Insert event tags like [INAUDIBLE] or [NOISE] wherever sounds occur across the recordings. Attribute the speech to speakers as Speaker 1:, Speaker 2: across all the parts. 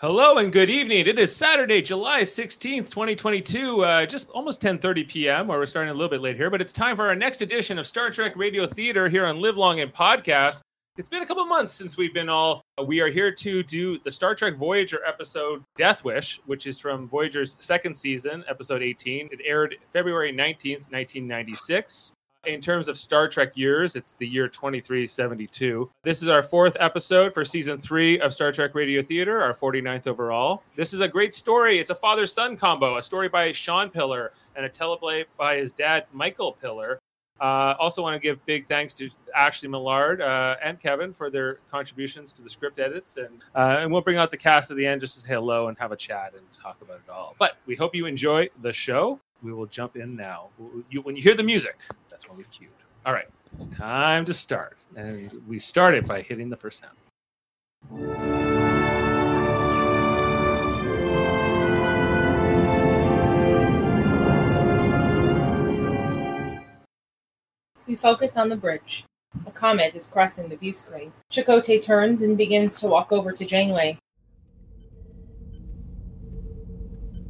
Speaker 1: Hello and good evening. It is Saturday, July 16th, 2022, uh, just almost 10:30 p.m. or we're starting a little bit late here, but it's time for our next edition of Star Trek Radio Theater here on Live Long and Podcast. It's been a couple months since we've been all uh, we are here to do the Star Trek Voyager episode Death Wish, which is from Voyager's second season, episode 18. It aired February 19th, 1996 in terms of Star Trek years, it's the year 2372. This is our fourth episode for season three of Star Trek Radio Theater, our 49th overall. This is a great story. It's a father son combo, a story by Shawn Piller and a teleplay by his dad, Michael Piller. Uh, also, want to give big thanks to Ashley Millard uh, and Kevin for their contributions to the script edits, and uh, and we'll bring out the cast at the end just to say hello and have a chat and talk about it all. But we hope you enjoy the show. We will jump in now. You, when you hear the music, that's when we cued. All right, time to start, and we started by hitting the first sound.
Speaker 2: We focus on the bridge. A comet is crossing the view screen. Chakotay turns and begins to walk over to Janeway.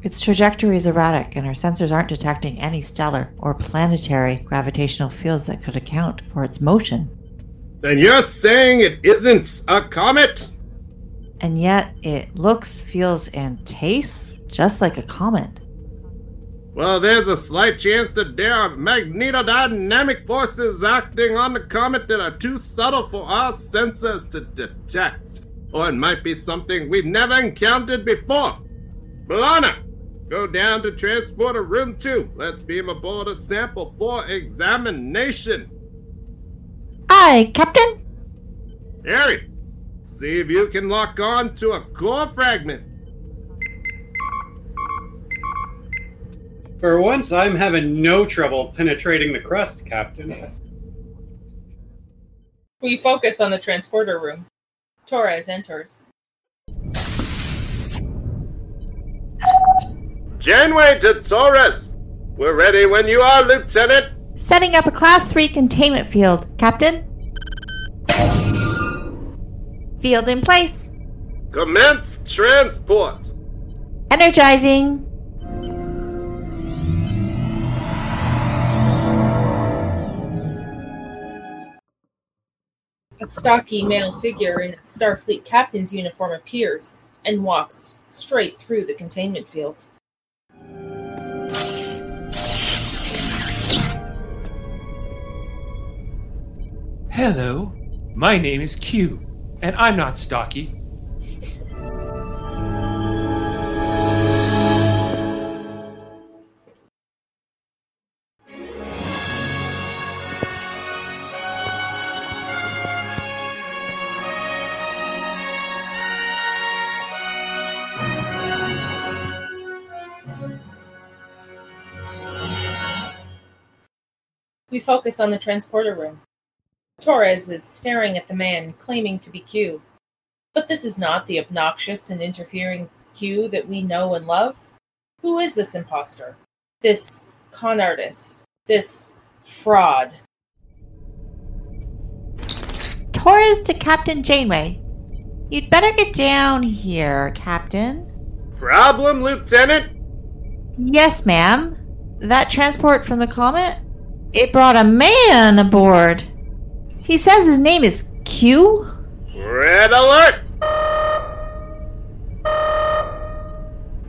Speaker 3: Its trajectory is erratic, and our sensors aren't detecting any stellar or planetary gravitational fields that could account for its motion.
Speaker 4: Then you're saying it isn't a comet?
Speaker 3: And yet it looks, feels, and tastes just like a comet.
Speaker 4: Well, there's a slight chance that there are magnetodynamic forces acting on the comet that are too subtle for our sensors to detect. Or it might be something we've never encountered before. B'Elanna, go down to transporter room 2. Let's beam aboard a sample for examination.
Speaker 3: Aye, Captain?
Speaker 4: Harry, see if you can lock on to a core fragment.
Speaker 5: For once, I'm having no trouble penetrating the crust, Captain.
Speaker 2: We focus on the transporter room. Torres enters.
Speaker 4: Janeway to Torres. We're ready when you are, Lieutenant.
Speaker 3: Setting up a Class 3 containment field, Captain. Field in place.
Speaker 4: Commence transport.
Speaker 3: Energizing.
Speaker 2: A stocky male figure in a Starfleet captain's uniform appears and walks straight through the containment field.
Speaker 1: Hello, my name is Q, and I'm not stocky.
Speaker 2: We focus on the transporter room. Torres is staring at the man claiming to be Q. But this is not the obnoxious and interfering Q that we know and love. Who is this impostor? This con artist? This fraud?
Speaker 3: Torres to Captain Janeway. You'd better get down here, Captain.
Speaker 4: Problem, Lieutenant?
Speaker 3: Yes, ma'am. That transport from the Comet? It brought a man aboard. He says his name is Q?
Speaker 4: Red alert!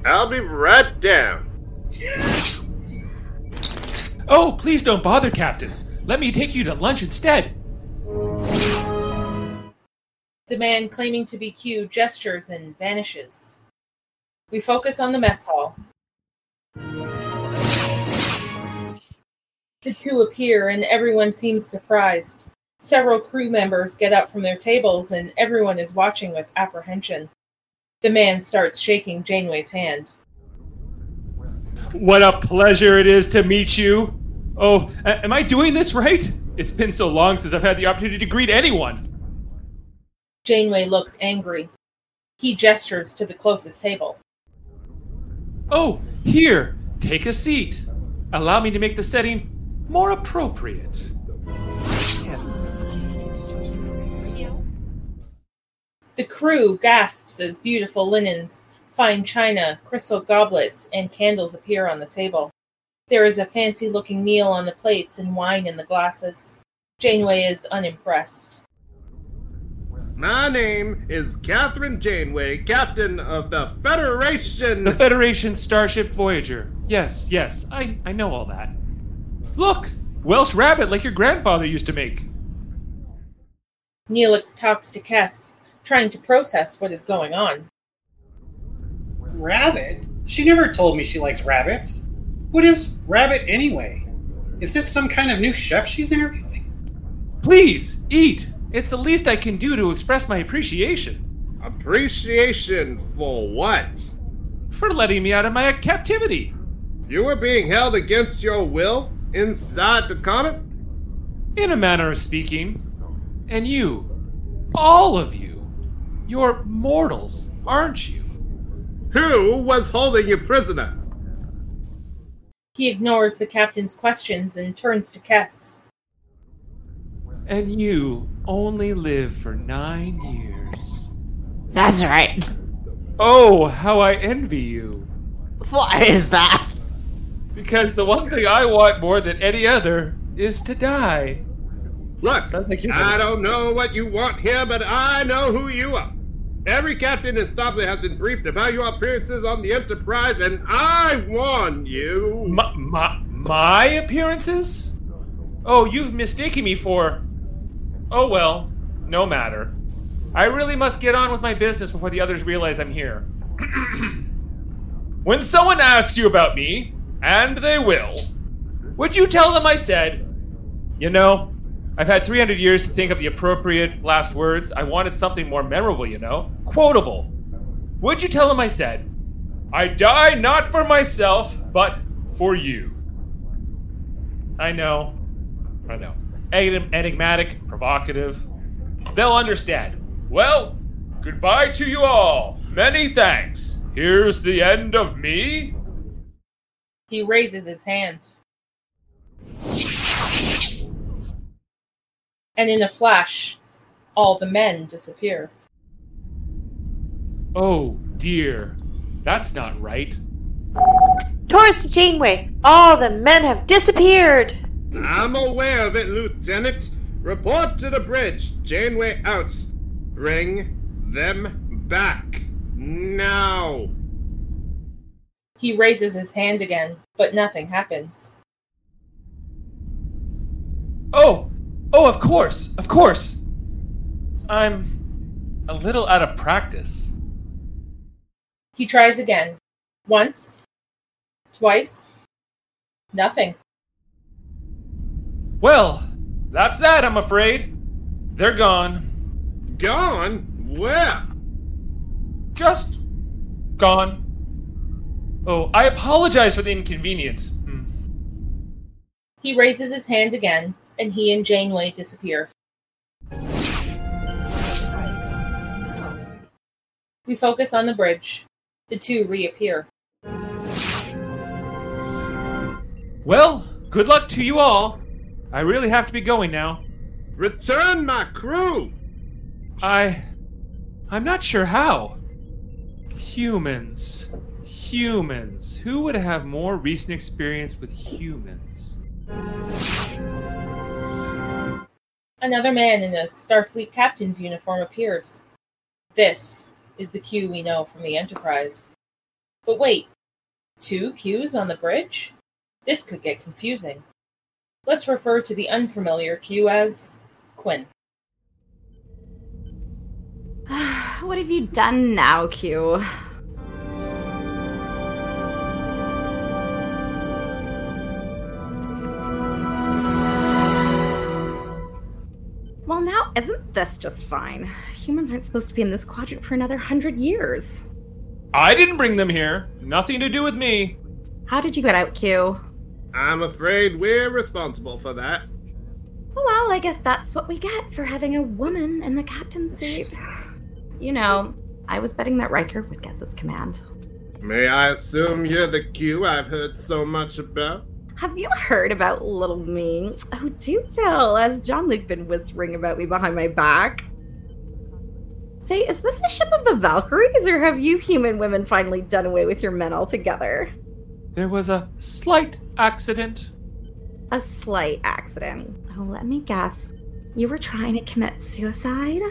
Speaker 4: I'll be right down.
Speaker 1: Oh, please don't bother, Captain. Let me take you to lunch instead.
Speaker 2: The man claiming to be Q gestures and vanishes. We focus on the mess hall. The two appear and everyone seems surprised. Several crew members get up from their tables and everyone is watching with apprehension. The man starts shaking Janeway's hand.
Speaker 1: What a pleasure it is to meet you. Oh, a- am I doing this right? It's been so long since I've had the opportunity to greet anyone.
Speaker 2: Janeway looks angry. He gestures to the closest table.
Speaker 1: Oh, here, take a seat. Allow me to make the setting more appropriate.
Speaker 2: The The crew gasps as beautiful linens, fine china, crystal goblets, and candles appear on the table. There is a fancy looking meal on the plates and wine in the glasses. Janeway is unimpressed.
Speaker 4: My name is Kathryn Janeway, captain of the Federation.
Speaker 1: The Federation Starship Voyager. Yes, yes, I, I know all that. Look! Welsh rabbit like your grandfather used to make.
Speaker 2: Neelix talks to Kes, trying to process what is going on.
Speaker 5: Rabbit? She never told me she likes rabbits. What is rabbit anyway? Is this some kind of new chef she's interviewing?
Speaker 1: Please, eat! It's the least I can do to express my appreciation.
Speaker 4: Appreciation for what?
Speaker 1: For letting me out of my captivity.
Speaker 4: You were being held against your will inside the comet?
Speaker 1: In a manner of speaking. And you, all of you, you're mortals, aren't you?
Speaker 4: Who was holding you prisoner?
Speaker 2: He ignores the captain's questions and turns to Kes.
Speaker 1: And you only live for nine years.
Speaker 3: That's right.
Speaker 1: Oh, how I envy you.
Speaker 3: What is that?
Speaker 1: Because the one thing I want more than any other is to die.
Speaker 4: Look,
Speaker 1: like
Speaker 4: I don't know what you want here, but I know who you are. Every captain in Starfleet has been briefed about your appearances on the Enterprise, and I warn you.
Speaker 1: My, my, my appearances? Oh, you've mistaken me for. Oh well, no matter. I really must get on with my business before the others realize I'm here. [CLEARS THROAT] when someone asks you about me, and they will, would you tell them I said, you know, I've had 300 years to think of the appropriate last words. I wanted something more memorable, you know, quotable. Would you tell them I said, I die not for myself, but for you? I know. I know. Enig- Enigmatic, provocative. They'll understand. Well, goodbye to you all. Many thanks. Here's the end of me.
Speaker 2: He raises his hand. And in a flash, all the men disappear.
Speaker 1: Oh, dear. That's not right.
Speaker 3: Torres to Janeway. All the men have disappeared.
Speaker 4: I'm aware of it, Lieutenant. Report to the bridge. Janeway out. Bring them back. Now.
Speaker 2: He raises his hand again, but nothing happens.
Speaker 1: Oh, oh, of course, of course. I'm a little out of practice.
Speaker 2: He tries again. Once, twice, nothing.
Speaker 1: Well, that's that, I'm afraid. They're gone.
Speaker 4: Gone? Where?
Speaker 1: Just gone. Oh, I apologize for the inconvenience. Hmm.
Speaker 2: He raises his hand again, and he and Janeway disappear. We focus on the bridge. The two reappear.
Speaker 1: Well, good luck to you all. I really have to be going now.
Speaker 4: Return my crew!
Speaker 1: I. I'm not sure how. Humans. Humans. Who would have more recent experience with humans?
Speaker 2: Another man in a Starfleet captain's uniform appears. This is the Q we know from the Enterprise. But wait, two Qs on the bridge? This could get confusing. Let's refer to the unfamiliar Q as Quinn. [SIGHS]
Speaker 6: what have you done now, Q? Now, just fine? Humans aren't supposed to be in this quadrant for another hundred years.
Speaker 1: I didn't bring them here. Nothing to do with me.
Speaker 6: How did you get out, Q?
Speaker 4: I'm afraid we're responsible for that.
Speaker 6: Well, I guess that's what we get for having a woman in the captain's seat. You know, I was betting that Riker would get this command.
Speaker 4: May I assume you're the Q I've heard so much about?
Speaker 6: Have you heard about little me? Oh, do tell. Has Jean-Luc been whispering about me behind my back? Say, is this a ship of the Valkyries, or have you human women finally done away with your men altogether?
Speaker 1: There was a slight accident.
Speaker 6: A slight accident. Oh, let me guess. You were trying to commit suicide?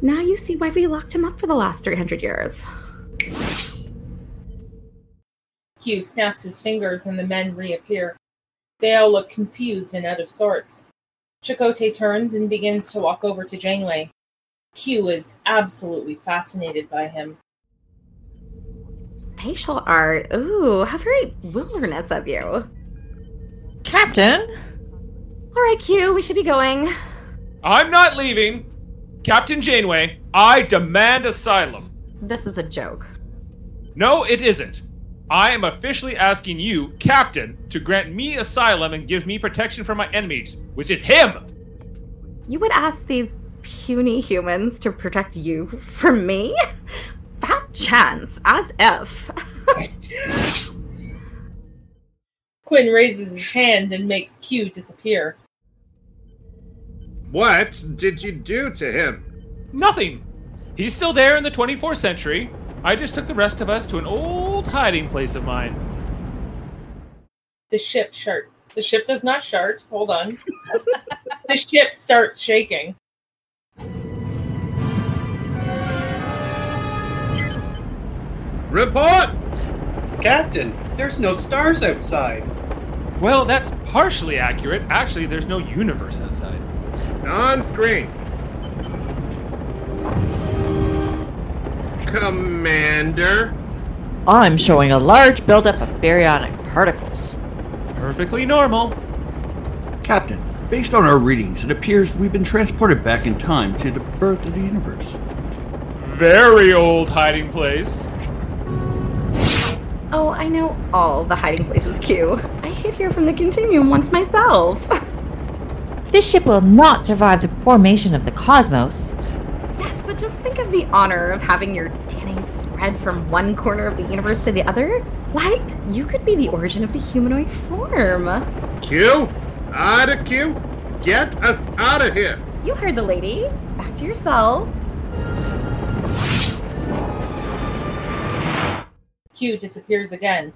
Speaker 6: Now you see why we locked him up for the last 300 years.
Speaker 2: Q snaps his fingers and the men reappear. They all look confused and out of sorts. Chakotay turns and begins to walk over to Janeway. Q is absolutely fascinated by him.
Speaker 6: Facial art. Ooh, how very wilderness of you.
Speaker 3: Captain?
Speaker 6: All right, Q, we should be going.
Speaker 1: I'm not leaving. Captain Janeway, I demand asylum.
Speaker 6: This is a joke.
Speaker 1: No, it isn't. I am officially asking you, Captain, to grant me asylum and give me protection from my enemies, which is him.
Speaker 6: You would ask these puny humans to protect you from me? Fat chance, as if. [LAUGHS]
Speaker 2: Quinn raises his hand and makes Q disappear.
Speaker 4: What did you do to him?
Speaker 1: Nothing. He's still there in the 24th century. I just took the rest of us to an old hiding place of mine.
Speaker 2: The ship shart. The ship does not shart. Hold on. [LAUGHS] the ship starts shaking.
Speaker 4: Report!
Speaker 5: Captain, there's no stars outside.
Speaker 1: Well, that's partially accurate. Actually, there's no universe outside.
Speaker 4: On screen. Commander.
Speaker 3: I'm showing a large buildup of baryonic particles.
Speaker 1: Perfectly normal.
Speaker 7: Captain, based on our readings, it appears we've been transported back in time to the birth of the universe.
Speaker 1: Very old hiding place.
Speaker 6: Oh, I know all the hiding places, Q. I hid here from the Continuum once myself. [LAUGHS]
Speaker 3: This ship will not survive the formation of the cosmos.
Speaker 6: Yes, but just think of the honor of having your DNA spread from one corner of the universe to the other. Why, you could be the origin of the humanoid form.
Speaker 4: Q? Out of Q? Get us out of here!
Speaker 6: You heard the lady. Back to your cell.
Speaker 2: Q disappears again.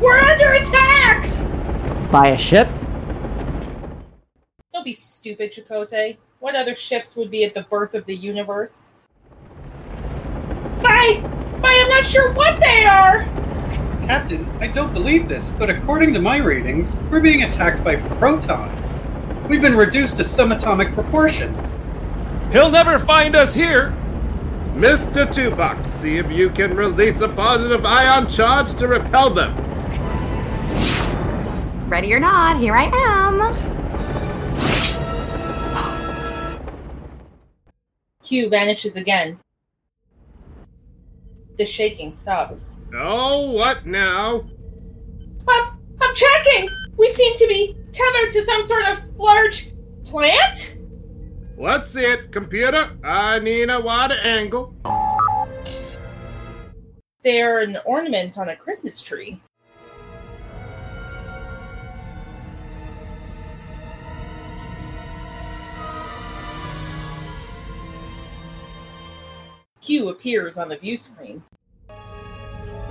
Speaker 2: We're under attack!
Speaker 3: By a ship?
Speaker 2: Don't be stupid, Chakotay. What other ships would be at the birth of the universe? Bye! Bye, I'm not sure what they are!
Speaker 5: Captain, I don't believe this, but according to my readings, we're being attacked by protons. We've been reduced to subatomic proportions.
Speaker 1: He'll never find us here.
Speaker 4: Mr. Tuvok, see if you can release a positive ion charge to repel them.
Speaker 6: Ready or not, here I am.
Speaker 2: Q vanishes again. The shaking stops.
Speaker 4: Oh, what now?
Speaker 2: I'm, I'm tracking! We seem to be tethered to some sort of large plant?
Speaker 4: What's it, computer? I need a wider angle.
Speaker 2: They're an ornament on a Christmas tree. Q appears on the view screen.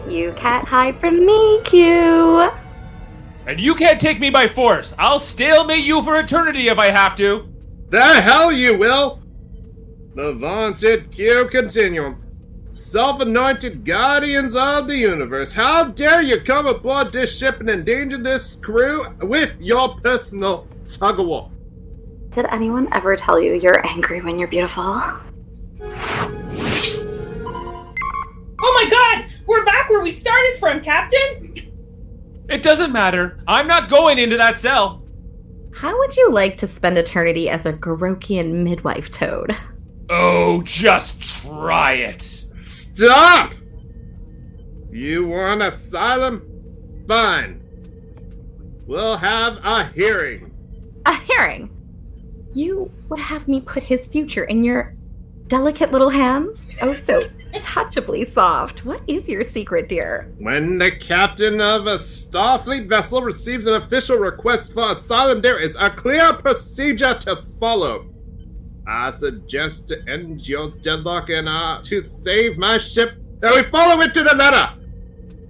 Speaker 6: You can't hide from me, Q.
Speaker 1: And you can't take me by force. I'll stalemate you for eternity if I have to.
Speaker 4: The hell you will! The vaunted Q Continuum. Self anointed guardians of the universe. How dare you come aboard this ship and endanger this crew with your personal tug of war?
Speaker 6: Did anyone ever tell you you're angry when you're beautiful?
Speaker 2: Oh my god! We're back where we started from, Captain!
Speaker 1: It doesn't matter. I'm not going into that cell.
Speaker 6: How would you like to spend eternity as a Gorokian midwife toad?
Speaker 1: Oh, just try it.
Speaker 4: Stop! You want asylum? Fine. We'll have a hearing.
Speaker 6: A hearing. You would have me put his future in your delicate little hands? Oh, so touchably soft. What is your secret, dear?
Speaker 4: When the captain of a Starfleet vessel receives an official request for asylum, there is a clear procedure to follow. I suggest to end your deadlock and uh, to save my ship that we follow it to the letter.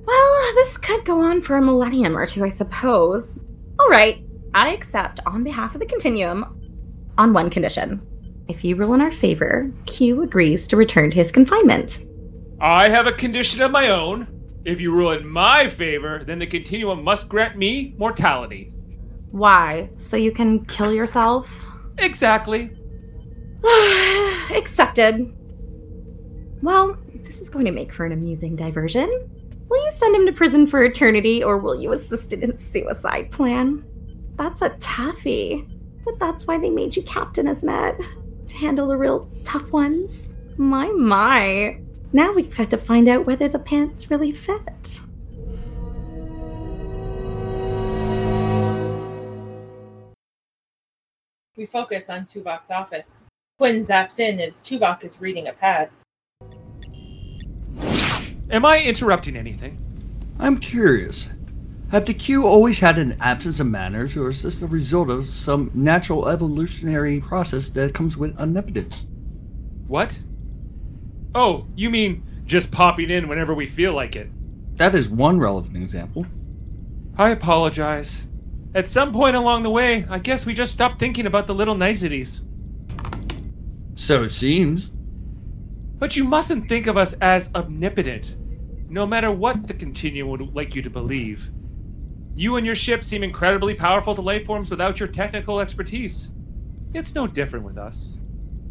Speaker 6: Well, this could go on for a millennium or two, I suppose. All right, I accept on behalf of the Continuum on one condition. If you rule in our favor, Q agrees to return to his confinement.
Speaker 1: I have a condition of my own. If you rule in my favor, then the continuum must grant me mortality.
Speaker 6: Why? So you can kill yourself?
Speaker 1: Exactly. [SIGHS]
Speaker 6: Accepted. Well, this is going to make for an amusing diversion. Will you send him to prison for eternity or will you assist in his suicide plan? That's a toughie. But that's why they made you captain, isn't it? To handle the real tough ones. My, my. Now we've got to find out whether the pants really fit.
Speaker 2: We focus on Tuvok's office. Quinn zaps in as Tuvok is reading a pad.
Speaker 1: Am I interrupting anything?
Speaker 7: I'm curious. Have the Q always had an absence of manners, or is this the result of some natural evolutionary process that comes with omnipotence?
Speaker 1: What? Oh, you mean just popping in whenever we feel like it?
Speaker 7: That is one relevant example.
Speaker 1: I apologize. At some point along the way, I guess we just stopped thinking about the little niceties.
Speaker 7: So it seems.
Speaker 1: But you mustn't think of us as omnipotent, no matter what the Continuum would like you to believe. You and your ship seem incredibly powerful to life forms without your technical expertise. It's no different with us.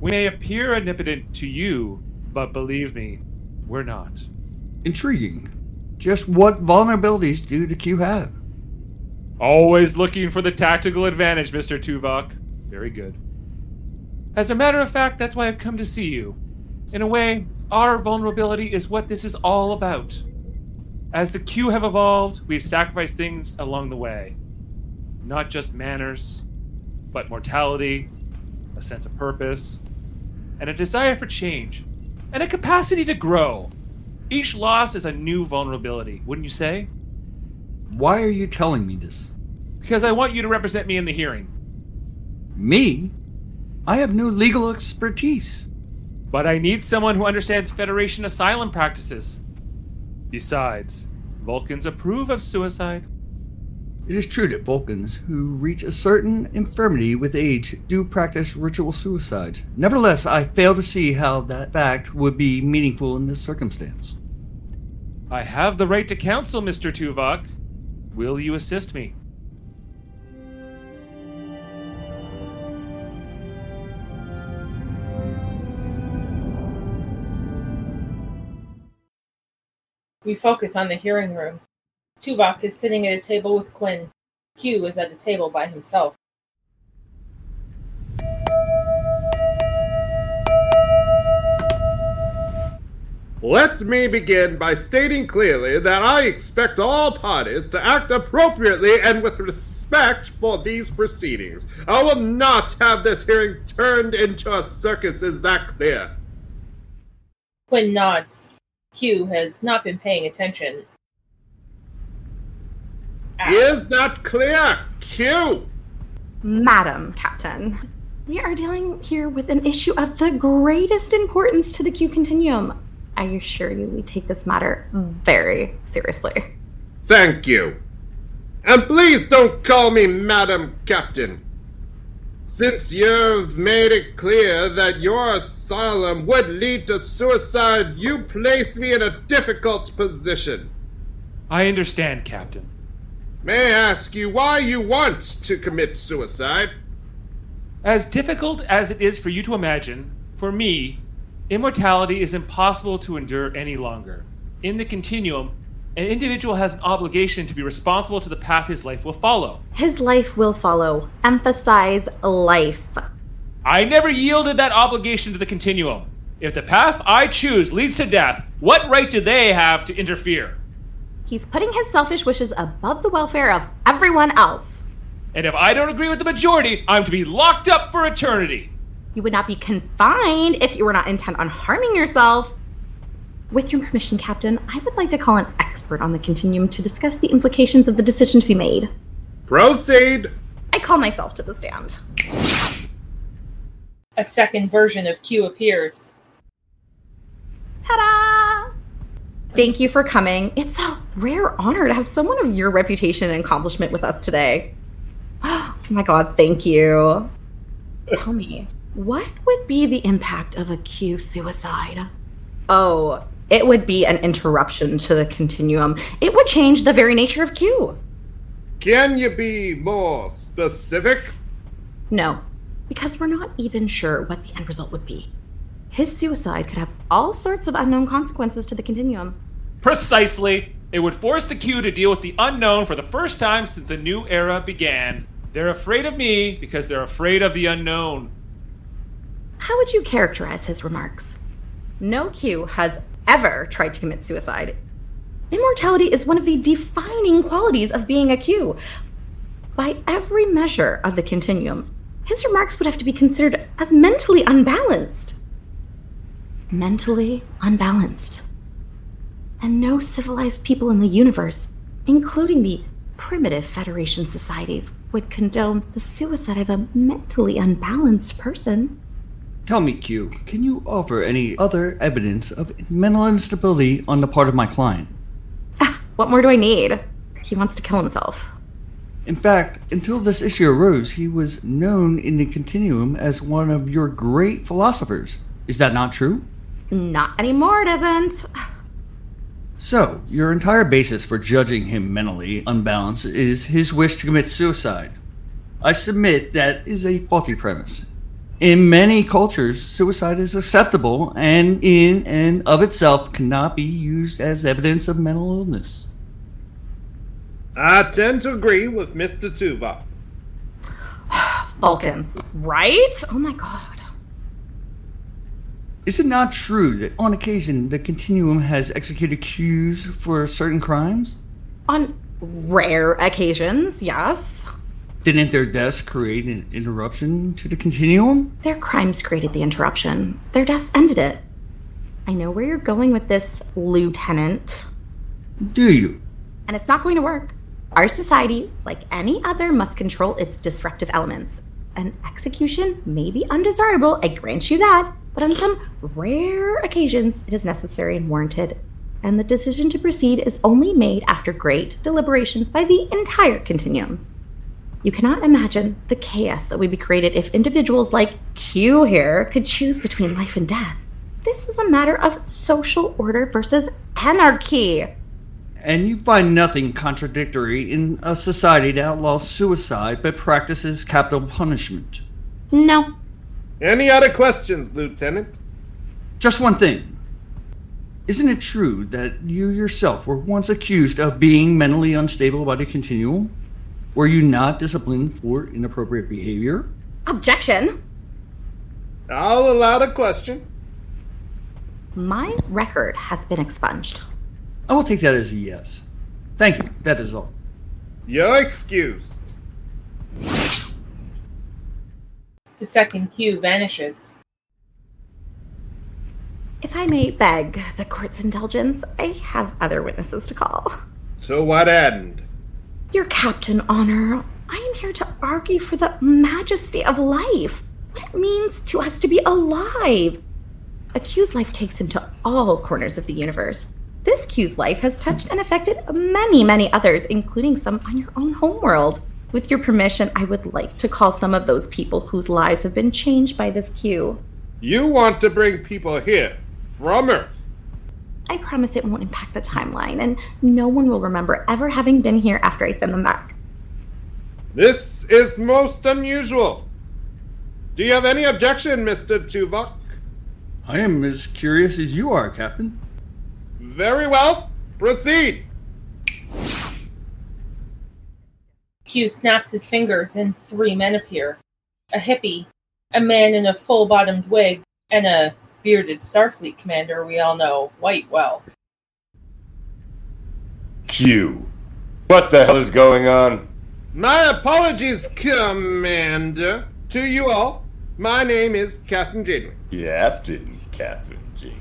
Speaker 1: We may appear omnipotent to you, but believe me, we're not.
Speaker 7: Intriguing. Just what vulnerabilities do the Q have?
Speaker 1: Always looking for the tactical advantage, Mr. Tuvok. Very good. As a matter of fact, that's why I've come to see you. In a way, our vulnerability is what this is all about. As the Q have evolved, we've sacrificed things along the way. Not just manners, but mortality, a sense of purpose, and a desire for change, and a capacity to grow. Each loss is a new vulnerability, wouldn't you say?
Speaker 7: Why are you telling me this?
Speaker 1: Because I want you to represent me in the hearing.
Speaker 7: Me? I have no legal expertise.
Speaker 1: But I need someone who understands Federation asylum practices. Besides, Vulcans approve of suicide.
Speaker 7: It is true that Vulcans who reach a certain infirmity with age do practice ritual suicides. Nevertheless, I fail to see how that fact would be meaningful in this circumstance.
Speaker 1: I have the right to counsel, Mr. Tuvok. Will you assist me?
Speaker 2: We focus on the hearing room. Tuvok is sitting at a table with Quinn. Q is at a table by himself.
Speaker 4: Let me begin by stating clearly that I expect all parties to act appropriately and with respect for these proceedings. I will not have this hearing turned into a circus, is that clear?
Speaker 2: Quinn nods. Q has not been paying attention. Ah,
Speaker 4: Is that clear? Q!
Speaker 6: Madam Captain, we are dealing here with an issue of the greatest importance to the Q Continuum. I assure you, we take this matter very seriously.
Speaker 4: Thank you. And please don't call me Madam Captain. Since you've made it clear that your asylum would lead to suicide, you place me in a difficult position.
Speaker 1: I understand, Captain.
Speaker 4: May I ask you why you want to commit suicide?
Speaker 1: As difficult as it is for you to imagine, for me, immortality is impossible to endure any longer. In the continuum, an individual has an obligation to be responsible to the path his life will follow.
Speaker 6: His life will follow. Emphasize life.
Speaker 1: I never yielded that obligation to the continuum. If the path I choose leads to death, what right do they have to interfere?
Speaker 6: He's putting his selfish wishes above the welfare of everyone else.
Speaker 1: And if I don't agree with the majority, I'm to be locked up for eternity.
Speaker 6: You would not be confined if you were not intent on harming yourself. With your permission, Captain, I would like to call an expert on the continuum to discuss the implications of the decision to be made.
Speaker 4: Proceed!
Speaker 6: I call myself to the stand.
Speaker 2: A second version of Q appears.
Speaker 6: Ta-da! Thank you for coming. It's a rare honor to have someone of your reputation and accomplishment with us today. [GASPS] Oh my god, thank you. Tell me, what would be the impact of a Q suicide? Oh, it would be an interruption to the continuum. It would change the very nature of Q.
Speaker 4: Can you be more specific?
Speaker 6: No, because we're not even sure what the end result would be. His suicide could have all sorts of unknown consequences to the continuum.
Speaker 1: Precisely. It would force the Q to deal with the unknown for the first time since the new era began. They're afraid of me because they're afraid of the unknown.
Speaker 6: How would you characterize his remarks? No Q has ever tried to commit suicide. Immortality is one of the defining qualities of being a Q. By every measure of the continuum, his remarks would have to be considered as mentally unbalanced. Mentally unbalanced. And no civilized people in the universe, including the primitive Federation societies, would condone the suicide of a mentally unbalanced person.
Speaker 7: Tell me, Q, can you offer any other evidence of mental instability on the part of my client?
Speaker 6: Ah, what more do I need? He wants to kill himself.
Speaker 7: In fact, until this issue arose, he was known in the Continuum as one of your great philosophers. Is that not true?
Speaker 6: Not anymore, it isn't.
Speaker 7: So, your entire basis for judging him mentally unbalanced is his wish to commit suicide. I submit that is a faulty premise. In many cultures, suicide is acceptable and in and of itself cannot be used as evidence of mental illness.
Speaker 4: I tend to agree with Mr. Tuvok. [SIGHS]
Speaker 6: Vulcans, right? Oh my god.
Speaker 7: Is it not true that on occasion the Continuum has executed Qs for certain crimes?
Speaker 6: On rare occasions, yes.
Speaker 7: Didn't their deaths create an interruption to the Continuum?
Speaker 6: Their crimes created the interruption. Their deaths ended it. I know where you're going with this, Lieutenant.
Speaker 7: Do you?
Speaker 6: And it's not going to work. Our society, like any other, must control its disruptive elements. An execution may be undesirable, I grant you that, but on some rare occasions it is necessary and warranted. And the decision to proceed is only made after great deliberation by the entire continuum. You cannot imagine the chaos that would be created if individuals like Q here could choose between life and death. This is a matter of social order versus anarchy.
Speaker 7: And you find nothing contradictory in a society that outlaws suicide but practices capital punishment.
Speaker 6: No.
Speaker 4: Any other questions, Lieutenant?
Speaker 7: Just one thing. Isn't it true that you yourself were once accused of being mentally unstable by the continuum? Were you not disciplined for inappropriate behavior?
Speaker 6: Objection!
Speaker 4: I'll allow the question.
Speaker 6: My record has been expunged.
Speaker 7: I will take that as a yes. Thank you. That is all.
Speaker 4: You're excused.
Speaker 2: The second Q vanishes.
Speaker 6: If I may beg the court's indulgence, I have other witnesses to call.
Speaker 4: So what end?
Speaker 6: Your Captain Honor, I am here to argue for the majesty of life. What it means to us to be alive. A Q's life takes him to all corners of the universe. This Q's life has touched and affected many, many others, including some on your own homeworld. With your permission, I would like to call some of those people whose lives have been changed by this Q.
Speaker 4: You want to bring people here from Earth.
Speaker 6: I promise it won't impact the timeline, and no one will remember ever having been here after I send them back.
Speaker 4: This is most unusual. Do you have any objection, Mr. Tuvok?
Speaker 7: I am as curious as you are, Captain.
Speaker 4: Very well. Proceed.
Speaker 2: Q snaps his fingers and three men appear. A hippie, a man in a full bottomed wig, and a bearded Starfleet commander we all know quite well.
Speaker 8: Q. What the hell is going on?
Speaker 4: My apologies, Commander. To you all, my name is Captain Janeway.
Speaker 8: Captain Kathryn Janeway.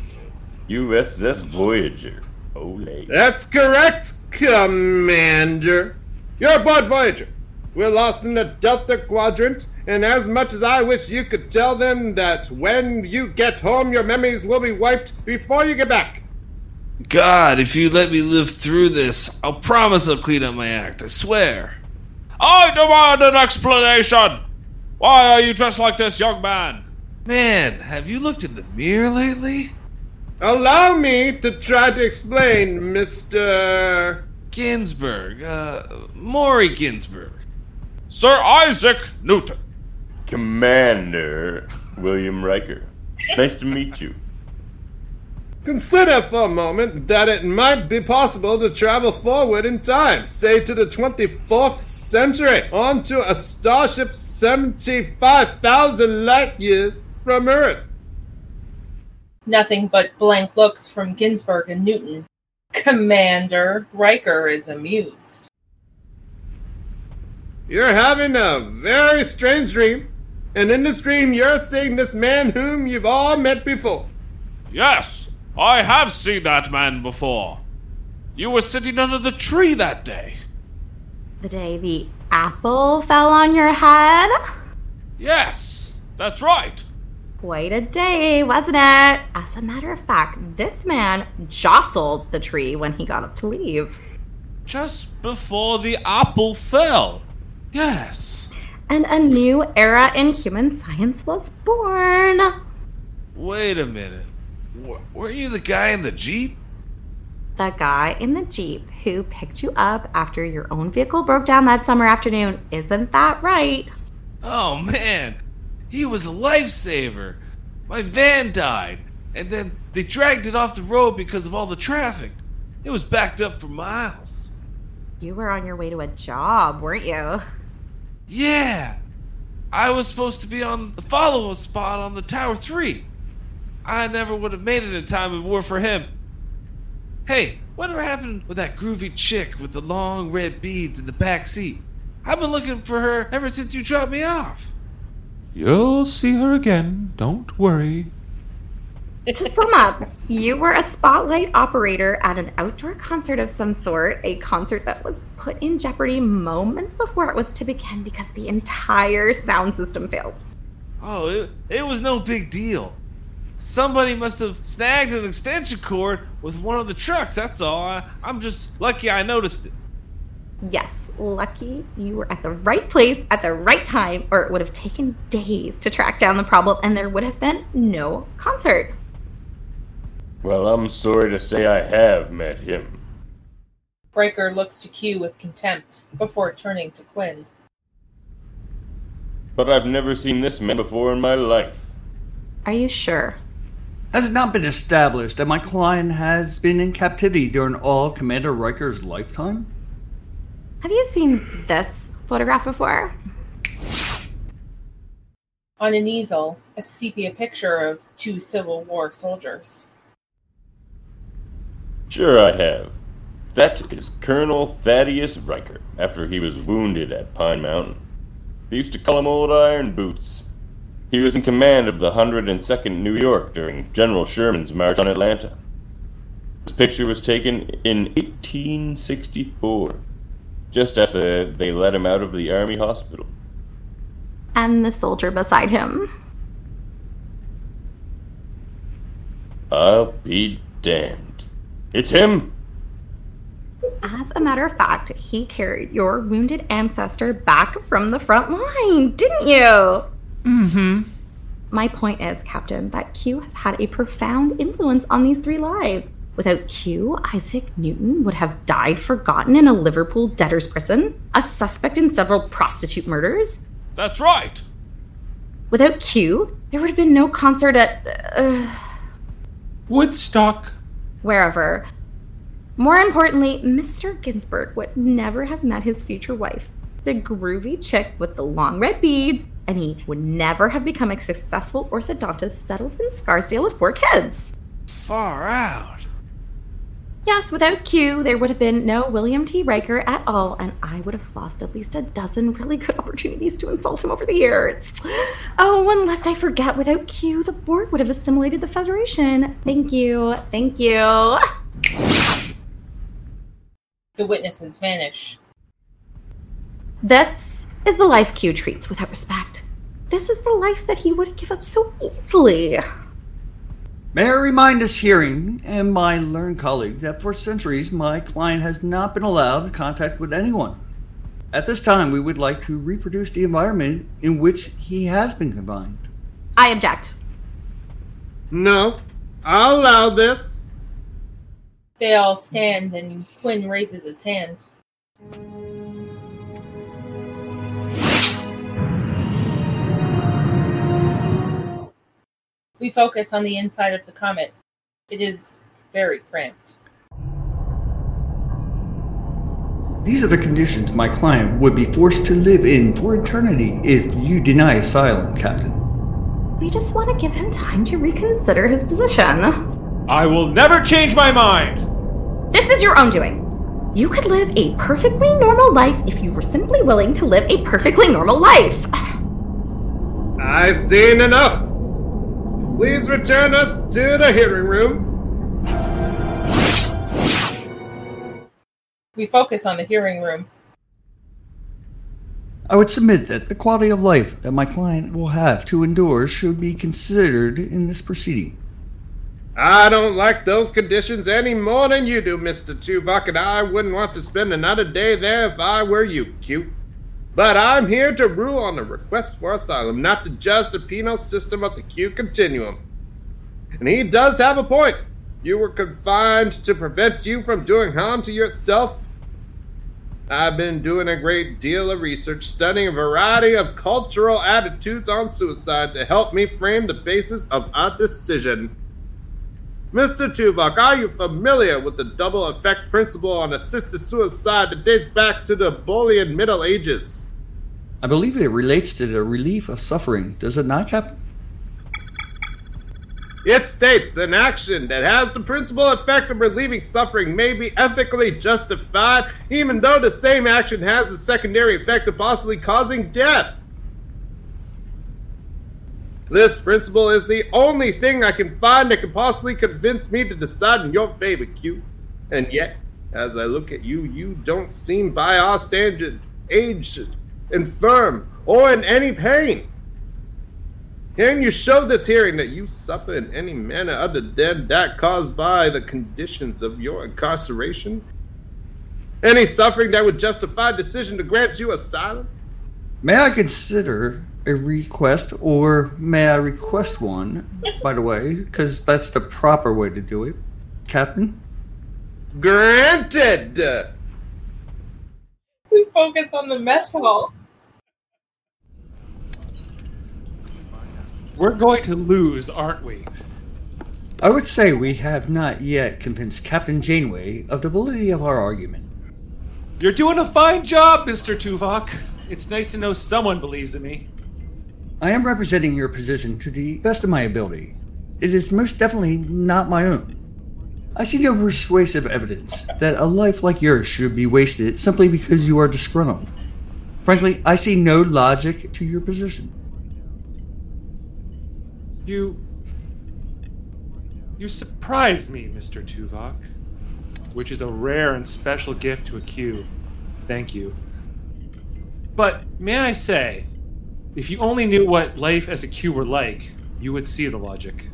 Speaker 8: USS Voyager. Ole.
Speaker 4: That's correct, Commander. You're aboard Voyager. We're lost in the Delta Quadrant And as much as I wish you could tell them that when you get home, your memories will be wiped before you get back.
Speaker 9: God, if you let me live through this, I'll promise I'll clean up my act. I swear.
Speaker 10: I demand an explanation! Why are you dressed like this, young man?
Speaker 9: Man, have you looked in the mirror lately?
Speaker 4: Allow me to try to explain, Mr.
Speaker 9: Ginsberg, uh, Maury Ginsberg.
Speaker 10: Sir Isaac Newton.
Speaker 8: Commander William Riker. Nice to meet you.
Speaker 4: Consider for a moment that it might be possible to travel forward in time, say to the 24th century, onto a starship 75,000 light years from Earth.
Speaker 2: Nothing but blank looks from Ginsberg and Newton. Commander Riker is amused.
Speaker 4: You're having a very strange dream, and in this dream, you're seeing this man whom you've all met before.
Speaker 10: Yes, I have seen that man before. You were sitting under the tree that day.
Speaker 6: The day the apple fell on your head?
Speaker 10: Yes, that's right.
Speaker 6: Quite a day, wasn't it? As a matter of fact, this man jostled the tree when he got up to leave.
Speaker 10: Just before the apple fell. Yes.
Speaker 6: And a new era in human science was born.
Speaker 9: Wait a minute. W- were you the guy in the Jeep?
Speaker 6: The guy in the Jeep who picked you up after your own vehicle broke down that summer afternoon. Isn't that right?
Speaker 9: Oh man, he was a lifesaver. My van died, and then they dragged it off the road because of all the traffic. It was backed up for miles.
Speaker 6: You were on your way to a job, weren't you?
Speaker 9: Yeah, I was supposed to be on the follow-up spot on the Tower 3. I never would have made it in time it were for him. Hey, whatever happened with that groovy chick with the long red beads in the back seat? I've been looking for her ever since you dropped me off.
Speaker 10: You'll see her again. Don't worry.
Speaker 6: To sum up, you were a spotlight operator at an outdoor concert of some sort, a concert that was put in jeopardy moments before it was to begin because the entire sound system failed.
Speaker 9: Oh, it, it was no big deal. Somebody must have snagged an extension cord with one of the trucks, that's all. I, I'm just lucky I noticed it.
Speaker 6: Yes, lucky you were at the right place at the right time, or it would have taken days to track down the problem and there would have been no concert.
Speaker 8: Well, I'm sorry to say I have met him.
Speaker 2: Riker looks to Q with contempt before turning to Quinn.
Speaker 8: But I've never seen this man before in my life.
Speaker 6: Are you sure?
Speaker 7: Has it not been established that my client has been in captivity during all Commander Riker's lifetime?
Speaker 6: Have you seen this photograph before?
Speaker 2: On an easel, a sepia picture of two Civil War soldiers.
Speaker 8: Sure, I have. That is Colonel Thaddeus Riker, after he was wounded at Pine Mountain. They used to call him Old Iron Boots. He was in command of the 102nd New York during General Sherman's march on Atlanta. This picture was taken in 1864, just after they let him out of the Army hospital.
Speaker 6: And the soldier beside him.
Speaker 8: I'll be damned. It's him!
Speaker 6: As a matter of fact, he carried your wounded ancestor back from the front line, didn't you?
Speaker 10: Mm hmm.
Speaker 6: My point is, Captain, that Q has had a profound influence on these three lives. Without Q, Isaac Newton would have died forgotten in a Liverpool debtor's prison, a suspect in several prostitute murders.
Speaker 10: That's right.
Speaker 6: Without Q, there would have been no concert at. Uh,
Speaker 10: Woodstock.
Speaker 6: Wherever. More importantly, Mr. Ginsberg would never have met his future wife, the groovy chick with the long red beads, and he would never have become a successful orthodontist settled in Scarsdale with four kids.
Speaker 9: Far out.
Speaker 6: Yes, without Q, there would have been no William T. Riker at all, and I would have lost at least a dozen really good opportunities to insult him over the years. Oh, and lest I forget, without Q, the Borg would have assimilated the Federation. Thank you. Thank you.
Speaker 2: The witnesses vanish.
Speaker 6: This is the life Q treats without respect. This is the life that he would give up so easily.
Speaker 7: May I remind this hearing and my learned colleague that for centuries my client has not been allowed contact with anyone. At this time, we would like to reproduce the environment in which he has been confined.
Speaker 6: I object.
Speaker 4: No, I'll allow this.
Speaker 2: They all stand and Quinn raises his hand. We focus on the inside of the comet. It is very cramped.
Speaker 7: These are the conditions my client would be forced to live in for eternity if you deny asylum, Captain.
Speaker 6: We just want to give him time to reconsider his position.
Speaker 1: I will never change my mind.
Speaker 6: This is your own doing. You could live a perfectly normal life if you were simply willing to live a perfectly normal life.
Speaker 4: I've seen enough. Please return us to the hearing room.
Speaker 2: We focus on the hearing room.
Speaker 7: I would submit that the quality of life that my client will have to endure should be considered in this proceeding.
Speaker 4: I don't like those conditions any more than you do, Mr. Tuvok, and I wouldn't want to spend another day there if I were you, Q. But I'm here to rule on the request for asylum, not to judge the penal system of the Q continuum. And he does have a point. You were confined to prevent you from doing harm to yourself. I've been doing a great deal of research, studying a variety of cultural attitudes on suicide to help me frame the basis of our decision. Mr. Tuvok, are you familiar with the double effect principle on assisted suicide that dates back to the Boolean Middle Ages?
Speaker 7: I believe it relates to the relief of suffering, does it not, Captain?
Speaker 4: It states an action that has the principal effect of relieving suffering may be ethically justified, even though the same action has a secondary effect of possibly causing death. This principle is the only thing I can find that can possibly convince me to decide in your favor, Q. And yet, as I look at you, you don't seem by our standard aged, infirm, or in any pain. Can you show this hearing that you suffer in any manner other than that caused by the conditions of your incarceration? Any suffering that would justify decision to grant you asylum?
Speaker 7: May I consider a request, or may I request one, [LAUGHS] by the way, because that's the proper way to do it, Captain?
Speaker 4: Granted!
Speaker 2: We focus on the mess hall.
Speaker 1: We're going to lose, aren't we?
Speaker 7: I would say we have not yet convinced Captain Janeway of the validity of our argument.
Speaker 1: You're doing a fine job, Mr. Tuvok. It's nice to know someone believes in me.
Speaker 7: I am representing your position to the best of my ability. It is most definitely not my own. I see no persuasive evidence that a life like yours should be wasted simply because you are disgruntled. Frankly, I see no logic to your position.
Speaker 1: You. You surprise me, Mr. Tuvok. Which is a rare and special gift to a Q. Thank you. But may I say, if you only knew what life as a Q were like, you would see the logic.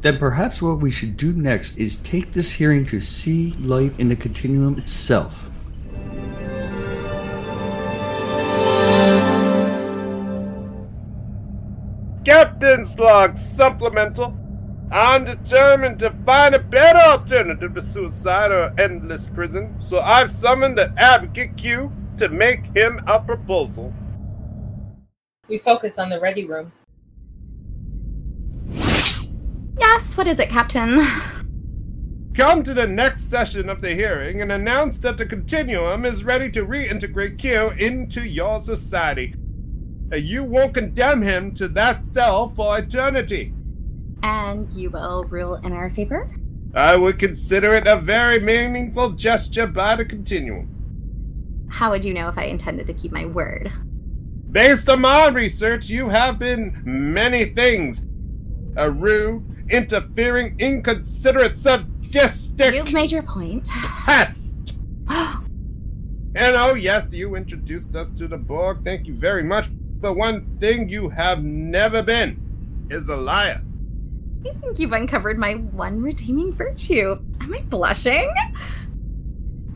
Speaker 7: Then perhaps what we should do next is take this hearing to see life in the continuum itself.
Speaker 4: Captain's log supplemental. I'm determined to find a better alternative to suicide or endless prison, so I've summoned the Advocate Q to make him a proposal.
Speaker 2: We focus on the ready room.
Speaker 6: Yes, what is it, Captain?
Speaker 4: Come to the next session of the hearing and announce that the Continuum is ready to reintegrate Q into your society. Uh, You won't condemn him to that cell for eternity.
Speaker 6: And you will rule in our favor?
Speaker 4: I would consider it a very meaningful gesture by the Continuum.
Speaker 6: How would you know if I intended to keep my word?
Speaker 4: Based on my research, you have been many things. A rude, interfering, inconsiderate, sadistic
Speaker 6: You've made your point.
Speaker 4: pest. [GASPS] And oh, yes, you introduced us to the Borg. Thank you very much but one thing you have never been is a liar.
Speaker 6: I think you've uncovered my one redeeming virtue. Am I blushing?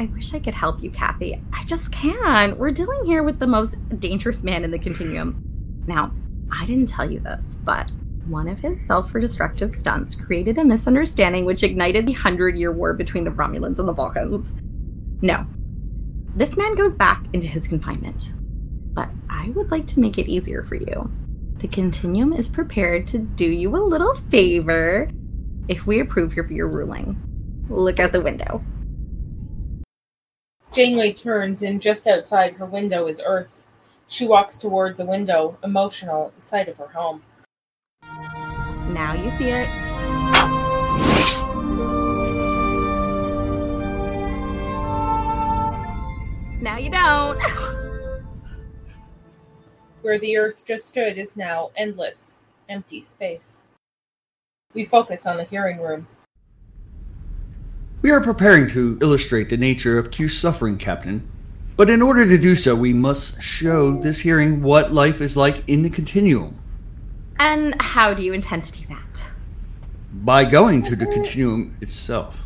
Speaker 6: I wish I could help you, Kathy. I just can't. We're dealing here with the most dangerous man in the continuum. Now, I didn't tell you this, but one of his self destructive stunts created a misunderstanding which ignited the Hundred Year War between the Romulans and the Vulcans. No. This man goes back into his confinement. But I would like to make it easier for you. The Continuum is prepared to do you a little favor if we approve of your ruling. Look out the window.
Speaker 2: Janeway turns, and just outside her window is Earth. She walks toward the window, emotional at the sight of her home.
Speaker 6: Now you see it. Now you don't. [LAUGHS]
Speaker 2: Where the Earth just stood is now endless, empty space. We focus on the hearing room.
Speaker 7: We are preparing to illustrate the nature of Q's suffering, Captain. But in order to do so, we must show this hearing what life is like in the continuum.
Speaker 6: And how do you intend to do that?
Speaker 7: By going to the continuum itself.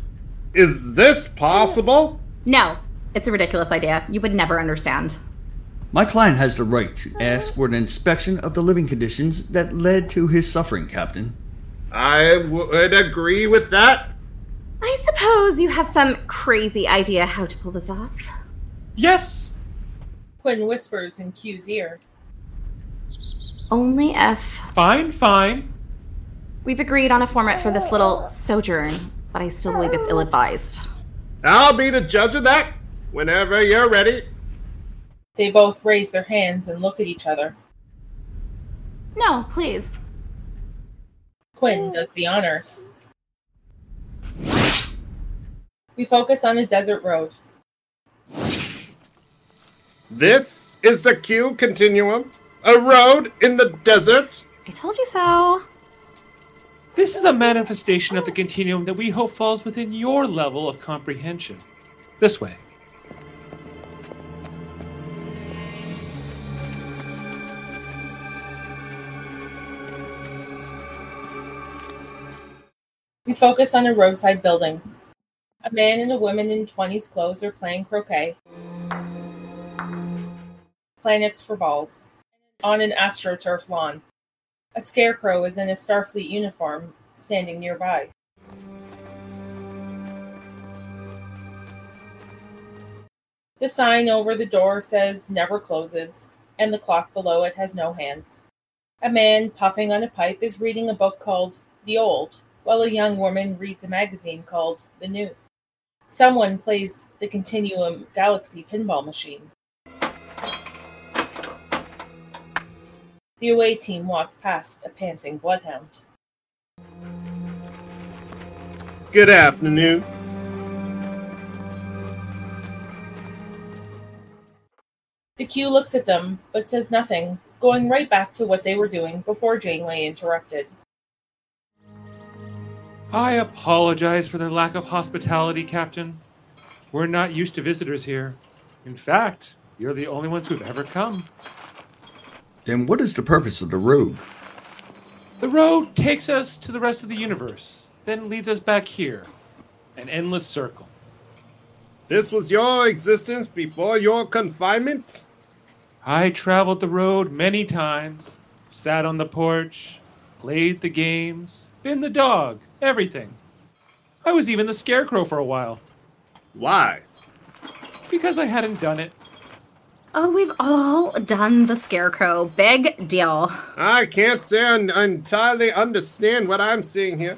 Speaker 4: Is this possible?
Speaker 6: No, it's a ridiculous idea. You would never understand.
Speaker 7: My client has the right to ask for an inspection of the living conditions that led to his suffering, Captain.
Speaker 4: I would agree with that.
Speaker 6: I suppose you have some crazy idea how to pull this off.
Speaker 1: Yes.
Speaker 2: Quinn whispers in Q's ear.
Speaker 6: Only if
Speaker 1: Fine, fine.
Speaker 6: we've agreed on a format for this little sojourn, but I still believe it's ill advised.
Speaker 4: I'll be the judge of that whenever you're ready.
Speaker 2: They both raise their hands and look at each other.
Speaker 6: No, please.
Speaker 2: Quinn does the honors. We focus on a desert road.
Speaker 4: This is the Q Continuum, a road in the desert.
Speaker 6: I told you so.
Speaker 1: This is a manifestation of the continuum that we hope falls within your level of comprehension. This way.
Speaker 2: We focus on a roadside building. A man and a woman in 20s clothes are playing croquet. Planets for balls. On an astroturf lawn. A scarecrow is in a Starfleet uniform, standing nearby. The sign over the door says never closes, and the clock below it has no hands. A man puffing on a pipe is reading a book called The Old, while a young woman reads a magazine called The New. Someone plays the Continuum Galaxy pinball machine. The away team walks past a panting bloodhound.
Speaker 4: Good afternoon.
Speaker 2: The Q looks at them, but says nothing, going right back to what they were doing before Janeway interrupted.
Speaker 1: I apologize for their lack of hospitality, Captain. We're not used to visitors here. In fact, you're the only ones who've ever come.
Speaker 7: Then what is the purpose of the road?
Speaker 1: The road takes us to the rest of the universe, then leads us back here. An endless circle.
Speaker 4: This was your existence before your confinement?
Speaker 1: I traveled the road many times, sat on the porch, played the games, been the dog, everything. I was even the scarecrow for a while,
Speaker 4: Why?
Speaker 1: because I hadn't done it.
Speaker 6: Oh, we've all done the scarecrow. Big deal.
Speaker 4: I can't say I entirely understand what I'm seeing here,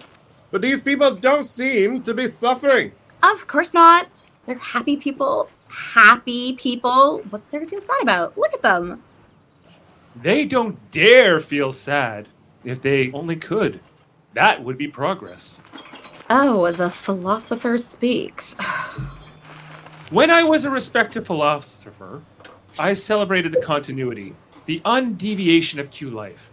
Speaker 4: but these people don't seem to be suffering.
Speaker 6: Of course not. They're happy people. Happy people. What's there to feel sad about? Look at them.
Speaker 1: They don't dare feel sad. If they only could, that would be progress.
Speaker 6: Oh, the philosopher speaks. [SIGHS]
Speaker 1: When I was a respected philosopher, I celebrated the continuity, the undeviation of Q life.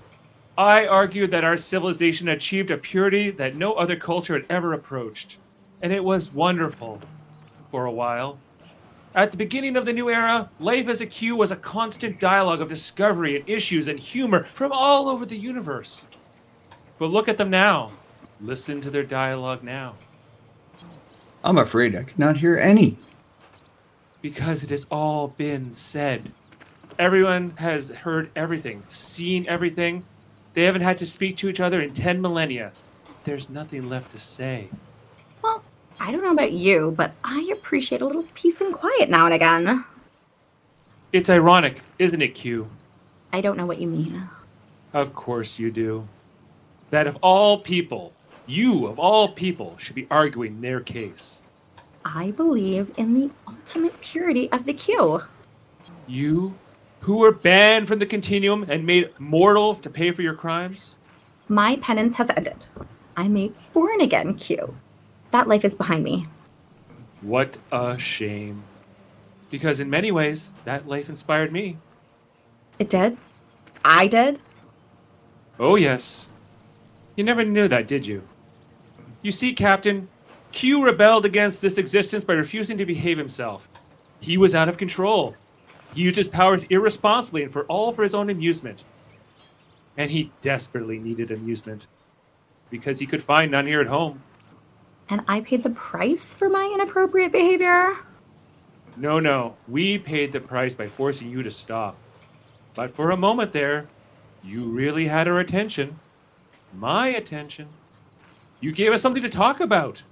Speaker 1: I argued that our civilization achieved a purity that no other culture had ever approached. And it was wonderful for a while. At the beginning of the new era, life as a Q was a constant dialogue of discovery and issues and humor from all over the universe. But look at them now. Listen to their dialogue now.
Speaker 7: I'm afraid I cannot hear any.
Speaker 1: Because it has all been said. Everyone has heard everything, seen everything. They haven't had to speak to each other in 10 millennia. There's nothing left to say.
Speaker 6: Well, I don't know about you, but I appreciate a little peace and quiet now and again.
Speaker 1: It's ironic, isn't it, Q?
Speaker 6: I don't know what you mean.
Speaker 1: Of course you do. That of all people, you of all people should be arguing their case.
Speaker 6: I believe in the ultimate purity of the Q.
Speaker 1: You, who were banned from the continuum and made mortal to pay for your crimes?
Speaker 6: My penance has ended. I'm a born again Q. That life is behind me.
Speaker 1: What a shame. Because in many ways, that life inspired me.
Speaker 6: It did? I did?
Speaker 1: Oh, yes. You never knew that, did you? You see, Captain, Q rebelled against this existence by refusing to behave himself. He was out of control. He used his powers irresponsibly and for all for his own amusement. And he desperately needed amusement because he could find none here at home.
Speaker 6: And I paid the price for my inappropriate behavior?
Speaker 1: No, no, we paid the price by forcing you to stop. But for a moment there, you really had our attention. My attention. You gave us something to talk about.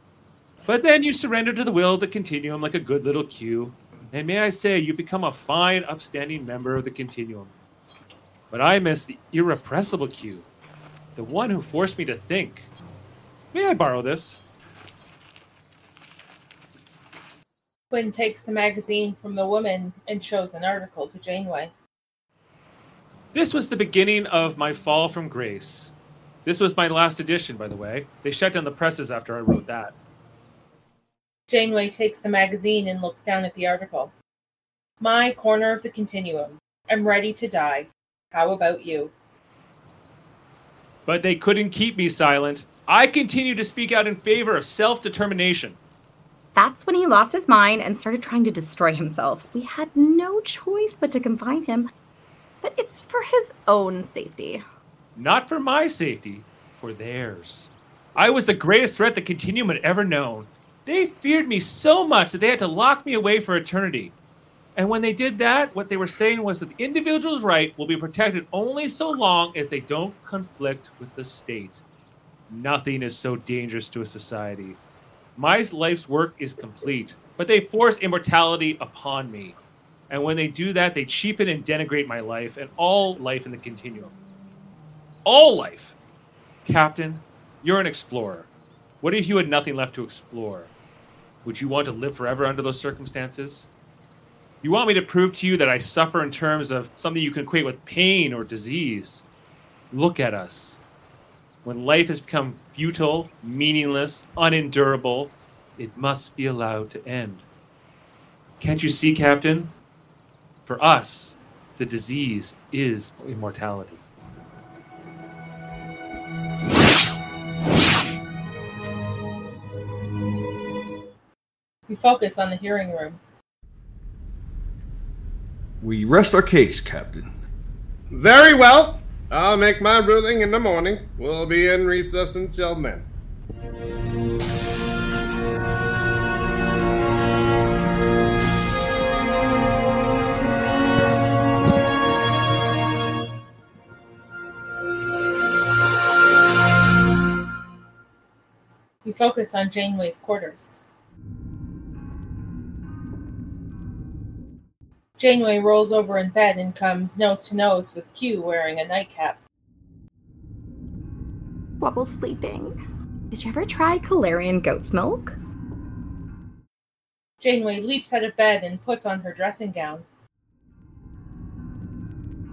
Speaker 1: But then you surrendered to the will of the continuum like a good little Q. And may I say, you become a fine, upstanding member of the continuum. But I miss the irrepressible Q, the one who forced me to think. May I borrow this?
Speaker 2: Quinn takes the magazine from the woman and shows an article to Janeway.
Speaker 1: This was the beginning of my fall from grace. This was my last edition, by the way. They shut down the presses after I wrote that.
Speaker 2: Janeway takes the magazine and looks down at the article. My corner of the continuum. I'm ready to die. How about you?
Speaker 1: But they couldn't keep me silent. I continue to speak out in favor of self determination.
Speaker 6: That's when he lost his mind and started trying to destroy himself. We had no choice but to confine him. But it's for his own safety.
Speaker 1: Not for my safety, for theirs. I was the greatest threat the Continuum had ever known. They feared me so much that they had to lock me away for eternity. And when they did that, what they were saying was that the individual's right will be protected only so long as they don't conflict with the state. Nothing is so dangerous to a society. My life's work is complete, but they force immortality upon me. And when they do that, they cheapen and denigrate my life and all life in the continuum. All life. Captain, you're an explorer. What if you had nothing left to explore? Would you want to live forever under those circumstances? You want me to prove to you that I suffer in terms of something you can equate with pain or disease? Look at us. When life has become futile, meaningless, unendurable, it must be allowed to end. Can't you see, Captain? For us, the disease is immortality.
Speaker 2: We focus on the hearing room.
Speaker 7: We rest our case, Captain.
Speaker 4: Very well. I'll make my ruling in the morning. We'll be in recess until then.
Speaker 2: We focus on Janeway's quarters. Janeway rolls over in bed and comes nose to nose with Q wearing a nightcap.
Speaker 6: Wobble sleeping. Did you ever try Calarian goat's milk?
Speaker 2: Janeway leaps out of bed and puts on her dressing gown.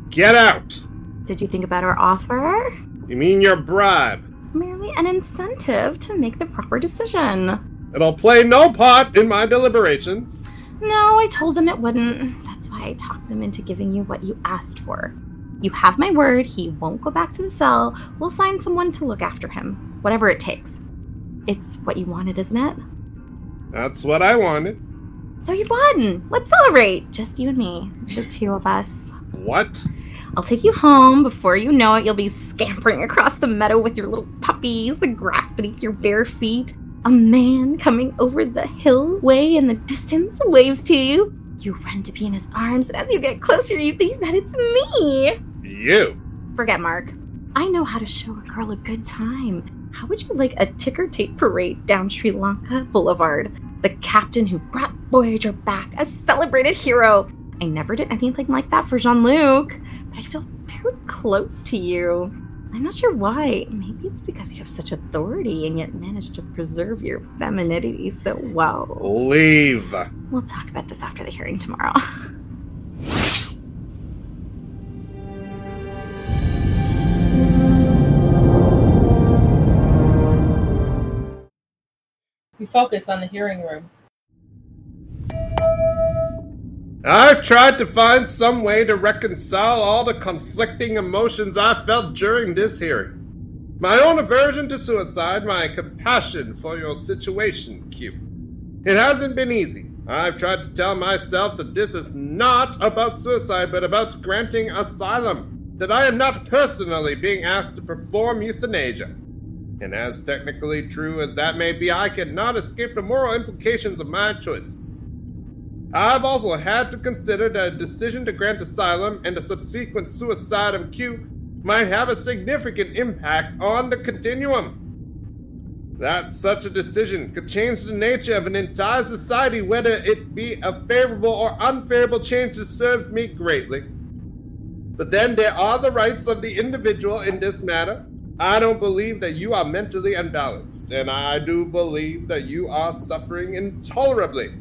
Speaker 4: Get out!
Speaker 6: Did you think about our offer?
Speaker 4: You mean your bribe?
Speaker 6: Merely an incentive to make the proper decision.
Speaker 4: It'll play no part in my deliberations.
Speaker 6: No, I told him it wouldn't. That's why I talked them into giving you what you asked for. You have my word, he won't go back to the cell. We'll sign someone to look after him, whatever it takes. It's what you wanted, isn't it?
Speaker 4: That's what I wanted.
Speaker 6: So you've won! Let's celebrate! Just you and me. The two of us.
Speaker 4: What?
Speaker 6: I'll take you home. Before you know it, you'll be scampering across the meadow with your little puppies, the grass beneath your bare feet. A man coming over the hill way in the distance waves to you. You run to be in his arms, and as you get closer, you think that it's me.
Speaker 4: You.
Speaker 6: Forget Mark. I know how to show a girl a good time. How would you like a ticker tape parade down Sri Lanka Boulevard? The captain who brought Voyager back, a celebrated hero. I never did anything like that for Jean-Luc, but I feel very close to you. I'm not sure why. Maybe it's because you have such authority and yet manage to preserve your femininity so well.
Speaker 4: Leave.
Speaker 6: We'll talk about this after the hearing tomorrow. [LAUGHS]
Speaker 2: We focus on the hearing room.
Speaker 4: I've tried to find some way to reconcile all the conflicting emotions I felt during this hearing. My own aversion to suicide, my compassion for your situation, Q. It hasn't been easy. I've tried to tell myself that this is not about suicide, but about granting asylum. That I am not personally being asked to perform euthanasia. And as technically true as that may be, I cannot escape the moral implications of my choices. I've also had to consider that a decision to grant asylum and a subsequent suicide of Q might have a significant impact on the continuum. That such a decision could change the nature of an entire society, whether it be a favorable or unfavorable change serves me greatly. But then there are the rights of the individual in this matter. I don't believe that you are mentally unbalanced, and I do believe that you are suffering intolerably.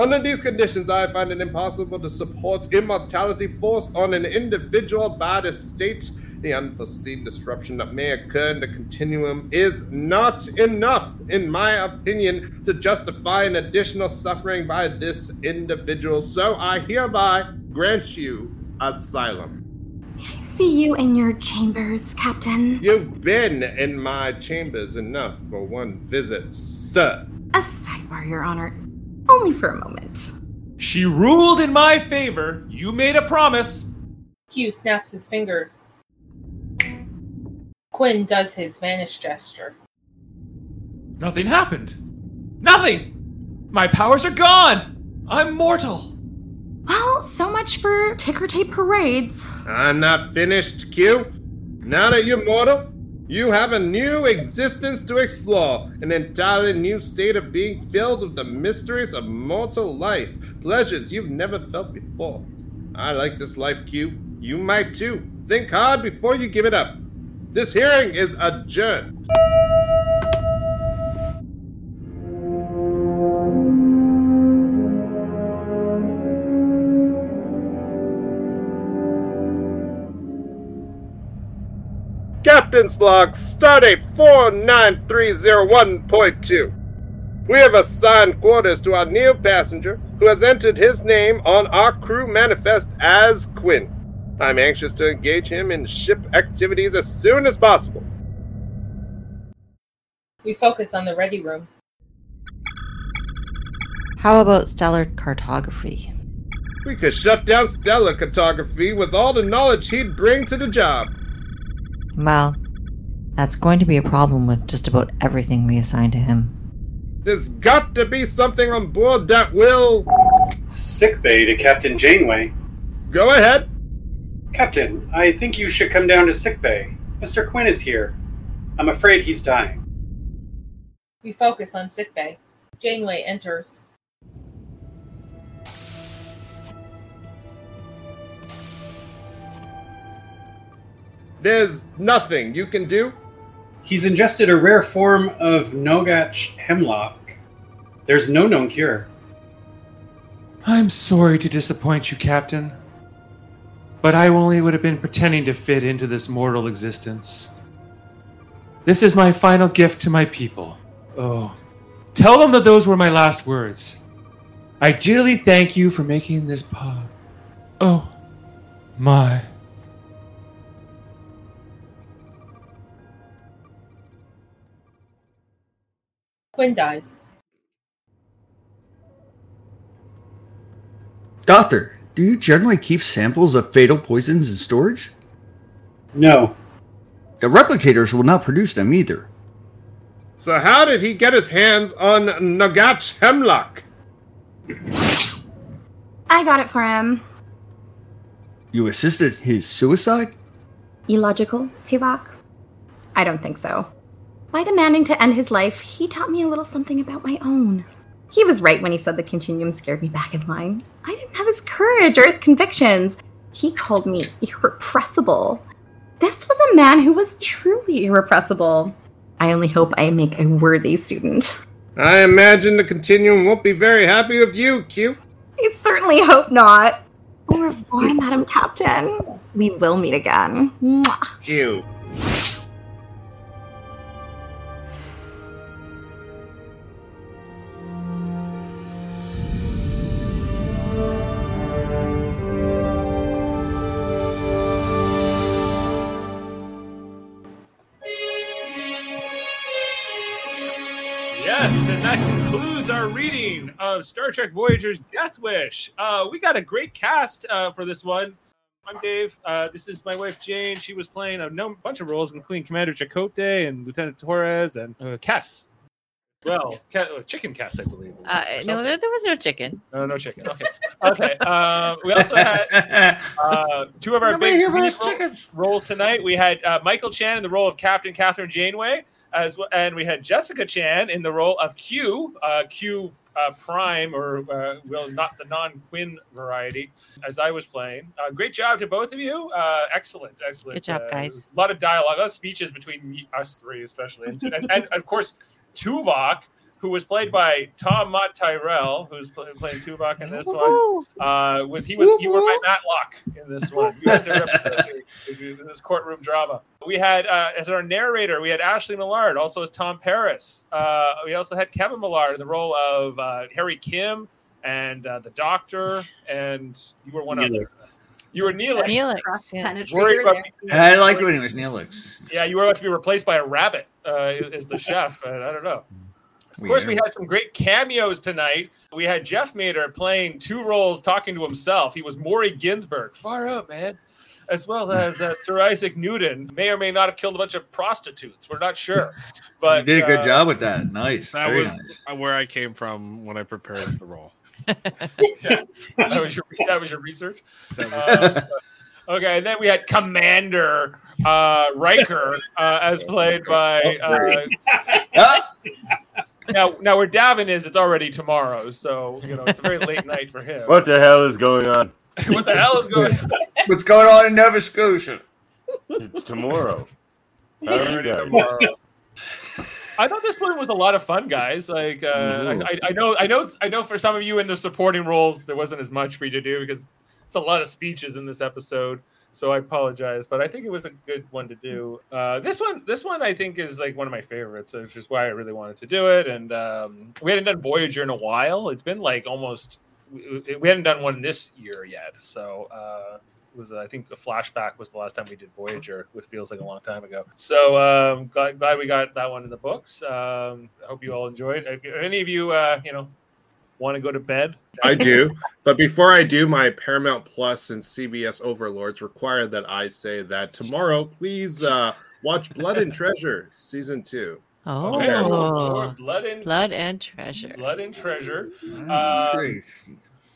Speaker 4: Under these conditions, I find it impossible to support immortality forced on an individual by the state. The unforeseen disruption that may occur in the continuum is not enough, in my opinion, to justify an additional suffering by this individual. So I hereby grant you asylum.
Speaker 6: I see you in your chambers, Captain.
Speaker 4: You've been in my chambers enough for one visit, sir.
Speaker 6: A sidebar, Your Honor. Only for a moment.
Speaker 1: She ruled in my favor. You made a promise.
Speaker 2: Q snaps his fingers. Quinn does his vanish gesture.
Speaker 1: Nothing happened. Nothing! My powers are gone! I'm mortal!
Speaker 6: Well, so much for ticker tape parades.
Speaker 4: I'm not finished, Q. Now that you're mortal, you have a new existence to explore, an entirely new state of being filled with the mysteries of mortal life, pleasures you've never felt before. I like this life, Q. You might too. Think hard before you give it up. This hearing is adjourned. Captain's log, stardate 49301.2. We have assigned quarters to our new passenger, who has entered his name on our crew manifest as Quinn. I'm anxious to engage him in ship activities as soon as possible.
Speaker 2: We focus on the ready room.
Speaker 3: How about stellar cartography?
Speaker 4: We could shut down stellar cartography with all the knowledge he'd bring to the job.
Speaker 3: Well, that's going to be a problem with just about everything we assign to him.
Speaker 4: There's got to be something on board that will.
Speaker 5: Sickbay to Captain Janeway.
Speaker 4: Go ahead.
Speaker 5: Captain, I think you should come down to sickbay. Mr. Quinn is here. I'm afraid he's dying.
Speaker 2: We focus on sickbay. Janeway enters.
Speaker 4: There's nothing you can do.
Speaker 5: He's ingested a rare form of Nogatch hemlock. There's no known cure.
Speaker 1: I'm sorry to disappoint you, Captain. But I only would have been pretending to fit into this mortal existence. This is my final gift to my people. Oh, tell them that those were my last words. I dearly thank you for making this pod. Oh, my.
Speaker 2: Quinn dies.
Speaker 7: Doctor, do you generally keep samples of fatal poisons in storage?
Speaker 5: No.
Speaker 7: The replicators will not produce them either.
Speaker 4: So how did he get his hands on Nogatch Hemlock?
Speaker 6: I got it for him.
Speaker 7: You assisted his suicide?
Speaker 6: Illogical, Tuvok? I don't think so. By demanding to end his life, he taught me a little something about my own. He was right when he said the continuum scared me back in line. I didn't have his courage or his convictions. He called me irrepressible. This was a man who was truly irrepressible. I only hope I make a worthy student.
Speaker 4: I imagine the Continuum won't be very happy with you, Q.
Speaker 6: I certainly hope not. Au revoir, Madam Captain. We will meet again. Mwah.
Speaker 4: Ew.
Speaker 1: Of Star Trek Voyager's Death Wish. Uh, we got a great cast uh, for this one. I'm Dave. Uh, this is my wife Jane. She was playing a no- bunch of roles, including Commander Chakotay and Lieutenant Torres and uh, Kes. Well, Ca- uh, Chicken Kes, I believe.
Speaker 3: Uh, no, there, there was no chicken.
Speaker 1: No, no chicken. Okay. Okay. Um, we also had [LAUGHS] uh, two of our
Speaker 7: Nobody
Speaker 1: big
Speaker 7: here buys
Speaker 1: lead ro-
Speaker 7: chickens.
Speaker 1: roles tonight. We had uh, Michael Chan in the role of Captain Kathryn Janeway, as well, and we had Jessica Chan in the role of Q, uh, Q uh, Prime, or uh, well, not the non-Quinn variety, as I was playing. Uh, great job to both of you. Uh, excellent, excellent.
Speaker 3: Good job,
Speaker 1: Uh,
Speaker 3: guys.
Speaker 1: A lot of dialogue, a lot of speeches between us three, especially, and, and, and of course Tuvok. Who was played by Tom Mott Tyrell, who's pl- playing Tuvok in this one? Uh, was he was you were my Matlock in this one? You had to represent in this courtroom drama. We had uh, as our narrator, we had Ashley Millard, also as Tom Paris. Uh, we also had Kevin Millard in the role of uh, Harry Kim and uh, the Doctor, and you were one of
Speaker 5: Neelix.
Speaker 1: you were Neelix.
Speaker 3: Neelix, yeah.
Speaker 1: Worried about-
Speaker 7: I like when it was Neelix.
Speaker 1: yeah, you were about to be replaced by a rabbit uh, as the chef. Uh, I don't know. Of course, we had some great cameos tonight. We had Jeff Mater playing two roles, talking to himself. He was Maury Ginsberg, far out, man, as well as uh, Sir Isaac Newton. May or may not have killed a bunch of prostitutes. We're not sure, [LAUGHS] but
Speaker 7: you did a good
Speaker 1: uh,
Speaker 7: job with that. Nice.
Speaker 9: That
Speaker 7: Very
Speaker 9: was
Speaker 7: nice.
Speaker 9: where I came from when I prepared the role. [LAUGHS]
Speaker 1: yeah, that was your that was your research. Uh, okay, and then we had Commander uh, Riker, uh, as [LAUGHS] played by. Uh,
Speaker 7: Ah!
Speaker 1: Now, now where Davin is, it's already tomorrow, so you know it's a very [LAUGHS] late night for him.
Speaker 8: What the hell is going on? [LAUGHS]
Speaker 1: what the hell is going? on?
Speaker 7: What's going on in Nova Scotia?
Speaker 8: It's tomorrow. How [LAUGHS]
Speaker 1: It's
Speaker 8: are you guys?
Speaker 1: tomorrow. I thought this one was a lot of fun, guys. Like, uh. I, I know, I know, I know. For some of you in the supporting roles, there wasn't as much for you to do because it's a lot of speeches in this episode. So I apologize, but I think it was a good one to do. Uh, this one, this one, I think is like one of my favorites, which is why I really wanted to do it. And um, we hadn't done Voyager in a while. It's been like almost. We hadn't done one this year yet, so uh, it was I think a flashback was the last time we did Voyager, which feels like a long time ago. So um, glad, glad we got that one in the books. Um, I hope you all enjoyed. If any of you, uh, you know, want to go to bed,
Speaker 4: I do. [LAUGHS] But before I do, my Paramount Plus and CBS overlords require that I say that tomorrow, please uh, watch Blood and Treasure season two.
Speaker 3: Oh,
Speaker 1: Okay, more blood and
Speaker 3: blood and treasure.
Speaker 1: blood and treasure.
Speaker 7: Ah,
Speaker 1: Um.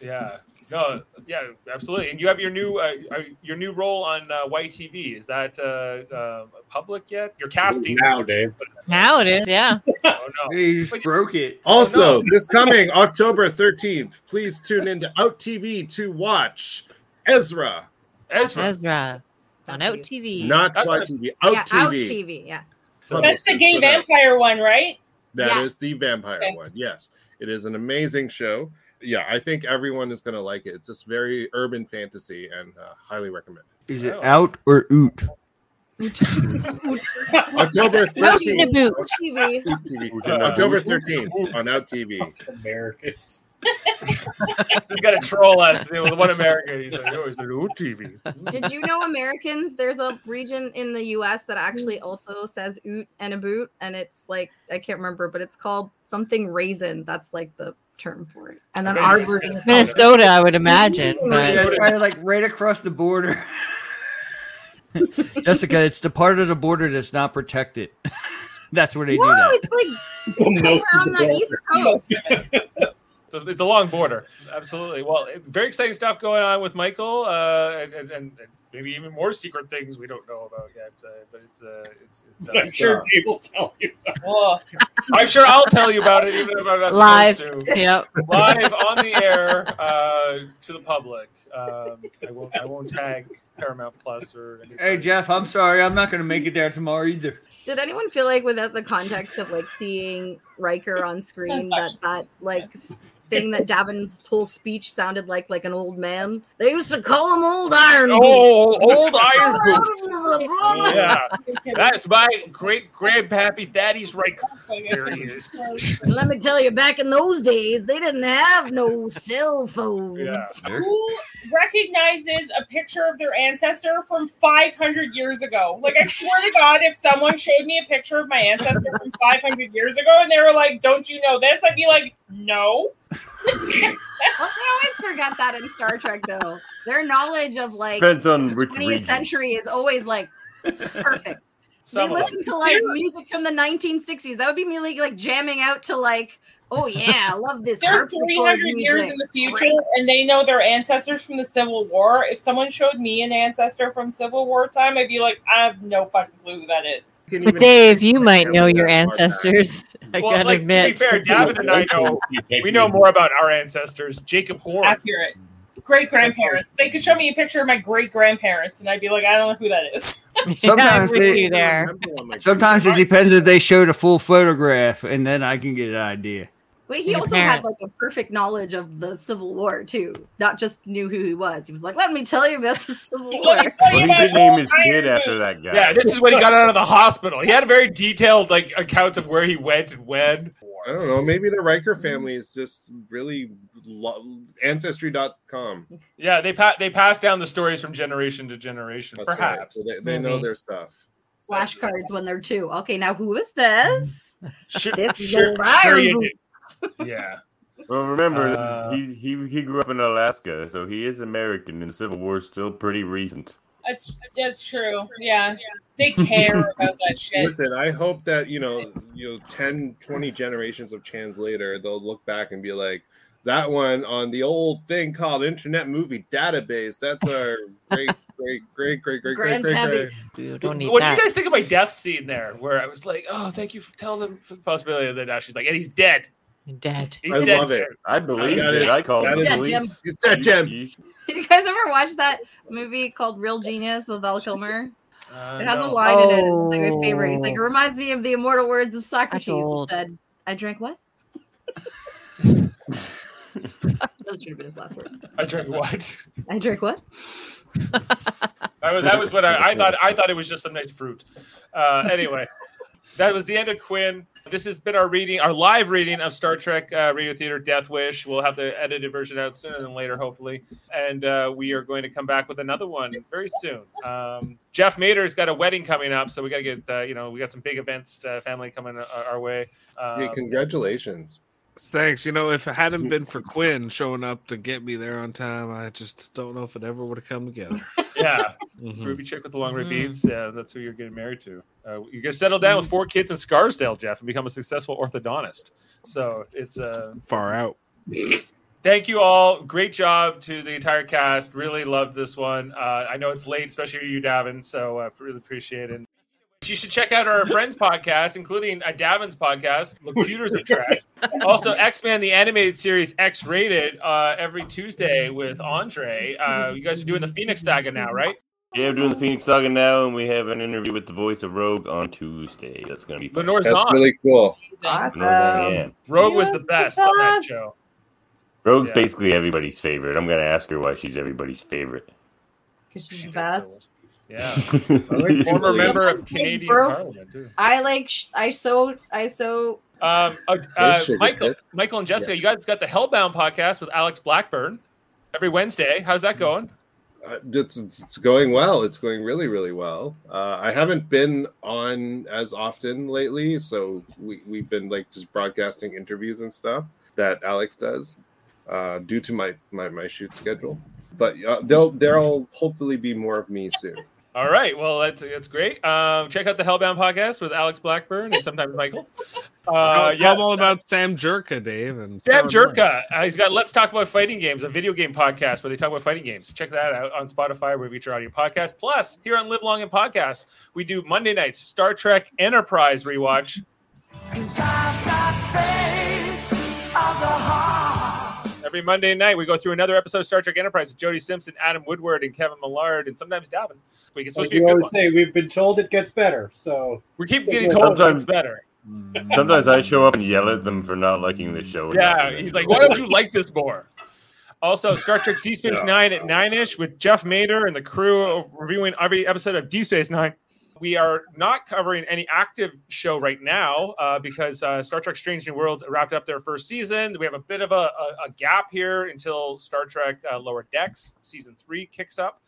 Speaker 1: Yeah. No, yeah, absolutely. And you have your new uh, uh, your new role on uh, YTV. Is that uh, uh, public yet? You're casting
Speaker 5: Now, Dave.
Speaker 3: Now it is, yeah. [LAUGHS]
Speaker 1: Oh no.
Speaker 7: You just broke it.
Speaker 4: Also,
Speaker 1: Oh, no.
Speaker 4: this coming October 13th, please tune into Out TV to watch Ezra.
Speaker 1: Ezra.
Speaker 3: Ezra on Out TV.
Speaker 4: Not
Speaker 1: That's
Speaker 4: Fly
Speaker 1: what-
Speaker 4: TV, Out
Speaker 6: yeah,
Speaker 4: TV.
Speaker 6: out TV. Yeah.
Speaker 2: That's the gay
Speaker 4: Publicist for that.
Speaker 2: vampire one, right?
Speaker 4: That
Speaker 6: Yeah.
Speaker 4: is the vampire
Speaker 2: Okay.
Speaker 4: one. Yes, it is an amazing show. Yeah, I think everyone is going to like it. It's just very urban fantasy and uh, highly recommend
Speaker 7: Is it
Speaker 1: Oh.
Speaker 7: out or oot?
Speaker 4: it. [LAUGHS] October
Speaker 3: Out in the
Speaker 4: 13th.
Speaker 3: boot.
Speaker 6: TV.
Speaker 4: Out TV. October 13th on Out TV.
Speaker 5: Americans.
Speaker 1: He's got to troll us with one American. He's like, oh, it's an old TV.
Speaker 6: Did you know Americans? There's a region in the U.S. that actually also says oot and a boot, and it's like I can't remember, but it's called something raisin. That's like the term for it. And then
Speaker 1: Okay.
Speaker 6: our version is
Speaker 3: Minnesota, I would imagine.
Speaker 7: Yeah,
Speaker 3: But
Speaker 7: it's kind of like right across the border. [LAUGHS] Jessica, it's the part of the border that's not protected. [LAUGHS] that's where they do that.
Speaker 6: it's like [LAUGHS] somewhere on the east coast.
Speaker 1: So it's a long border, absolutely. Well, very exciting stuff going on with Michael, uh, and, and, and maybe even more secret things we don't know about yet. Uh, but it's uh, it's, it's uh,
Speaker 5: I'm sure Dave will tell you.
Speaker 2: Oh,
Speaker 1: I'm sure I'll tell you about it, even if I'm not
Speaker 3: live.
Speaker 1: supposed to.
Speaker 3: Yep.
Speaker 1: Live on the air uh, to the public. Um, I won't. I won't tag Paramount Plus or. anything.
Speaker 7: Hey Jeff, I'm sorry, I'm not going to make it there tomorrow either.
Speaker 6: Did anyone feel like without the context of like seeing Riker on screen that that like s- thing that Davin's whole speech sounded like like an old man? They used to call him Old Iron.
Speaker 1: Oh, [LAUGHS] old Iron Boots. [LAUGHS] Yeah, that's my great grandpappy Daddy's right. There he is. [LAUGHS]
Speaker 6: Let me tell you, back in those days, they didn't have no cell phones.
Speaker 1: Yeah.
Speaker 2: who recognizes a picture of their ancestor from 500 years ago? Like, I swear to God, if someone showed me a picture of my ancestor from 500 years ago and they were like, "Don't you know this?" I'd be like, "No."
Speaker 6: Well, they always forget that in Star Trek, though. Their knowledge of like
Speaker 8: Depends on
Speaker 6: the
Speaker 8: which
Speaker 6: 20th
Speaker 8: region.
Speaker 6: century is always like perfect.
Speaker 1: Some
Speaker 6: they
Speaker 1: of
Speaker 6: listen to like [LAUGHS] music from the 1960s. That would be me like, like jamming out to like, oh yeah, I love this
Speaker 2: They're 300 years
Speaker 6: music.
Speaker 2: in the future
Speaker 6: Great.
Speaker 2: and they know their ancestors from the Civil War. If someone showed me an ancestor from Civil War time, I'd be like, I have no fucking clue who that is.
Speaker 3: But Dave, you might know your ancestors. [LAUGHS] I
Speaker 1: well,
Speaker 3: gotta
Speaker 1: like,
Speaker 3: admit.
Speaker 1: to be fair, Davin and I know we know more about our ancestors. Jacob Horn.
Speaker 2: Accurate. Great grandparents. They could show me a picture of my great grandparents, and I'd be like, I don't know who that is. [LAUGHS]
Speaker 7: Sometimes
Speaker 3: with
Speaker 7: they-
Speaker 3: there. [LAUGHS]
Speaker 7: Sometimes it depends if they show the full photograph, and then I can get an idea.
Speaker 6: Wait, he
Speaker 3: Your
Speaker 6: also had like a perfect knowledge of the Civil War too. Not just knew who he was. He was like, "Let me tell you about the [LAUGHS] Civil War."
Speaker 2: Let
Speaker 8: Well, he
Speaker 2: about
Speaker 8: did name
Speaker 2: old
Speaker 8: his kid after that guy.
Speaker 1: Yeah, this is when he got out of the hospital. He had a very detailed like accounts of where he went and when.
Speaker 4: I don't know. Maybe the Riker mm-hmm. family is just really lo- ancestry.com.
Speaker 1: Yeah, they pa- they pass down the stories from generation to generation.
Speaker 4: That's right.
Speaker 1: perhaps
Speaker 4: So they, they know their stuff.
Speaker 6: Flashcards when they're two. Okay, now who is this?
Speaker 1: Sure,
Speaker 6: This is
Speaker 1: sure,
Speaker 6: old
Speaker 1: sure
Speaker 6: Iron
Speaker 1: you
Speaker 6: Boot.
Speaker 1: do. Yeah.
Speaker 8: Well, remember, this
Speaker 1: Uh,
Speaker 8: is, he, he he grew up in Alaska, so he is American, and the Civil War is still pretty recent.
Speaker 2: That's that's true. Yeah, they care [LAUGHS] about that shit.
Speaker 4: Listen, I hope that, you know, you know, 10, 20 generations of Chans later, they'll look back and be like, that one on the old thing called Internet Movie Database. That's our [LAUGHS] great, great, great, great, great, great, great,
Speaker 6: Grandpappy.
Speaker 4: great.
Speaker 3: You don't
Speaker 1: What do you guys think of my death scene there, where I was like, "Oh, thank you for telling them for the possibility of that." Now she's like, "And he's dead.
Speaker 3: You're dead.
Speaker 1: He's
Speaker 4: I
Speaker 1: dead."
Speaker 4: love it.
Speaker 8: I believe
Speaker 4: That is-
Speaker 8: it. I called
Speaker 4: that
Speaker 8: the
Speaker 4: is-
Speaker 6: Dead,
Speaker 8: police.
Speaker 4: He's dead, Jim.
Speaker 8: You-
Speaker 6: Did [LAUGHS] you guys ever watch that movie called Real Genius with Val Kilmer?
Speaker 1: Uh,
Speaker 6: It has
Speaker 1: no.
Speaker 6: a line in it. It's like my favorite. He's like, it
Speaker 3: Oh.
Speaker 6: reminds me of the immortal words of Socrates. He said, "I drank what?" Those should have been his last words. [LAUGHS]
Speaker 1: I drank what?
Speaker 6: I drank what?
Speaker 1: That was that was what I, I thought. I thought it was just some nice fruit. Uh, anyway, that was the end of Quinn. This has been our reading, our live reading of Star Trek uh, Radio Theater Death Wish. We'll have the edited version out sooner than later, hopefully, and uh, we are going to come back with another one very soon. Um, Jeff Mater's got a wedding coming up, so we got to get uh, you know we got some big events, uh, family coming our, our way. Um,
Speaker 4: Hey, congratulations.
Speaker 9: Thanks. You know, if it hadn't been for Quinn showing up to get me there on time, I just don't know if it ever would have come together.
Speaker 1: yeah, [LAUGHS]
Speaker 9: Mhm.
Speaker 1: Ruby chick with the long red
Speaker 3: Mm.
Speaker 1: beads. Yeah, that's who you're getting married to. Uh, you're gonna settle down with four kids in Scarsdale, Jeff, and become a successful orthodontist. So it's uh,
Speaker 9: Far out.
Speaker 1: thank you all. Great job to the entire cast. Really loved this one. Uh, I know it's late, especially for you, Davin. So uh, really appreciate it. You should check out our [LAUGHS] friends' podcast, including uh, Davin's podcast, Computers of Track. [LAUGHS] Also, X Men, the animated series X Rated, uh, every Tuesday with Andre. Uh, you guys are doing the Phoenix Saga now, right?
Speaker 8: Yeah, we're doing the Phoenix Saga now, and we have an interview with the voice of Rogue on Tuesday. That's going to be fun.
Speaker 1: Lenore's
Speaker 4: That's
Speaker 1: on.
Speaker 4: really cool.
Speaker 6: Awesome.
Speaker 8: Yeah.
Speaker 1: Rogue was the best on that show.
Speaker 8: Rogue's
Speaker 1: Yeah.
Speaker 8: basically everybody's favorite. I'm going to ask her why she's everybody's favorite.
Speaker 6: Because she's the
Speaker 1: did so
Speaker 6: best.
Speaker 1: Yeah. [LAUGHS]
Speaker 4: like [LAUGHS]
Speaker 1: Former member of
Speaker 6: Big
Speaker 1: Canadian
Speaker 6: bro.
Speaker 1: Parliament, too.
Speaker 6: I like. sh- I so. I so.
Speaker 1: Um, uh, uh,
Speaker 4: sugar
Speaker 1: Michael,
Speaker 4: tits.
Speaker 1: Michael and Jessica, you guys got the Hellbound podcast with Alex Blackburn every Wednesday. How's that going?
Speaker 4: Uh, it's, it's going well. It's going really, really well. Uh, I haven't been on as often lately, so we, we've been like just broadcasting interviews and stuff. that Alex does, uh, due to my my, my shoot schedule. But uh, there'll there'll hopefully be more of me soon.
Speaker 1: All right. Well, that's that's great. Um, check out the Hellbound podcast with Alex Blackburn and sometimes Michael. [LAUGHS] Uh,
Speaker 11: Tell 'em all about Sam Jerka, Dave, and
Speaker 1: Sam Jerka. Uh, he's got Let's Talk About Fighting Games, a video game podcast where they talk about fighting games. Check that out on Spotify, where we feature audio podcast. Plus, here on Live Long and Podcast, we do Monday nights Star Trek Enterprise rewatch. Every Monday night, we go through another episode of Star Trek Enterprise with Jody Simpson, Adam Woodward, and Kevin Millard, and sometimes Davin. We it's supposed to be a good
Speaker 5: always
Speaker 1: one.
Speaker 5: say, we've been told it gets better. So
Speaker 1: We keep getting told
Speaker 5: it.
Speaker 1: that it's better.
Speaker 8: Mm, sometimes I show up and yell at them for not liking the show.
Speaker 1: Yeah, he's like, why don't you like this more? Also, Star Trek Deep Space
Speaker 8: Yeah.
Speaker 1: Nine at nine ish with Jeff Mader and the crew reviewing every episode of Deep Space Nine. We are not covering any active show right now uh, because uh, Star Trek Strange New Worlds wrapped up their first season. We have a bit of a, a, a gap here until Star Trek uh, Lower Decks season three kicks up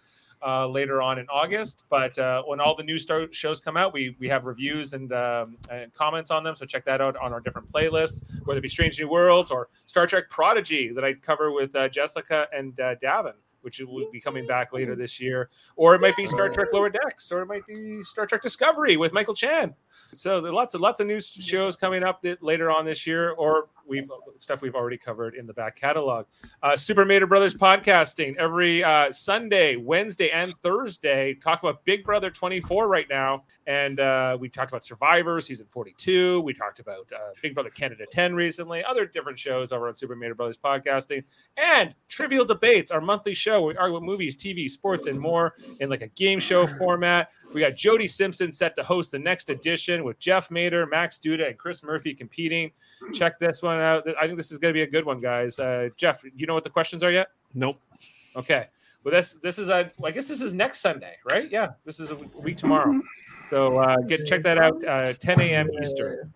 Speaker 1: uh, later on in August. But uh, when all the new star- shows come out, we we have reviews and, um, and comments on them. So check that out on our different playlists, whether it be Strange New Worlds or Star Trek Prodigy that I cover with uh, Jessica and Davin. Which will be coming back later this year, or it might be Star Trek Lower Decks, or it might be Star Trek Discovery with Michael Chan. So there are lots of lots of new shows coming up that later on this year, or we've stuff we've already covered in the back catalog. Uh, Super Mater Brothers podcasting every uh, Sunday, Wednesday, and Thursday. Talk about Big Brother 24 right now, and uh, we talked about Survivor season 42. We talked about uh, Big Brother Canada 10 recently. Other different shows over on Super Mater Brothers podcasting, and Trivial Debates, our monthly show. We argue about movies, TV, sports, and more in like a game show format. We got Jody Simpson set to host the next edition with Jeff Mader, Max Duda, and Chris Murphy competing. Check this one out. I think this is going to be a good one, guys. Uh, Jeff, you know what the questions are yet?
Speaker 11: Nope.
Speaker 1: Okay. Well, this this is a. I guess this is next Sunday, right? Yeah, this is a week tomorrow. So uh, get check that out. Uh, 10 a.m. Eastern.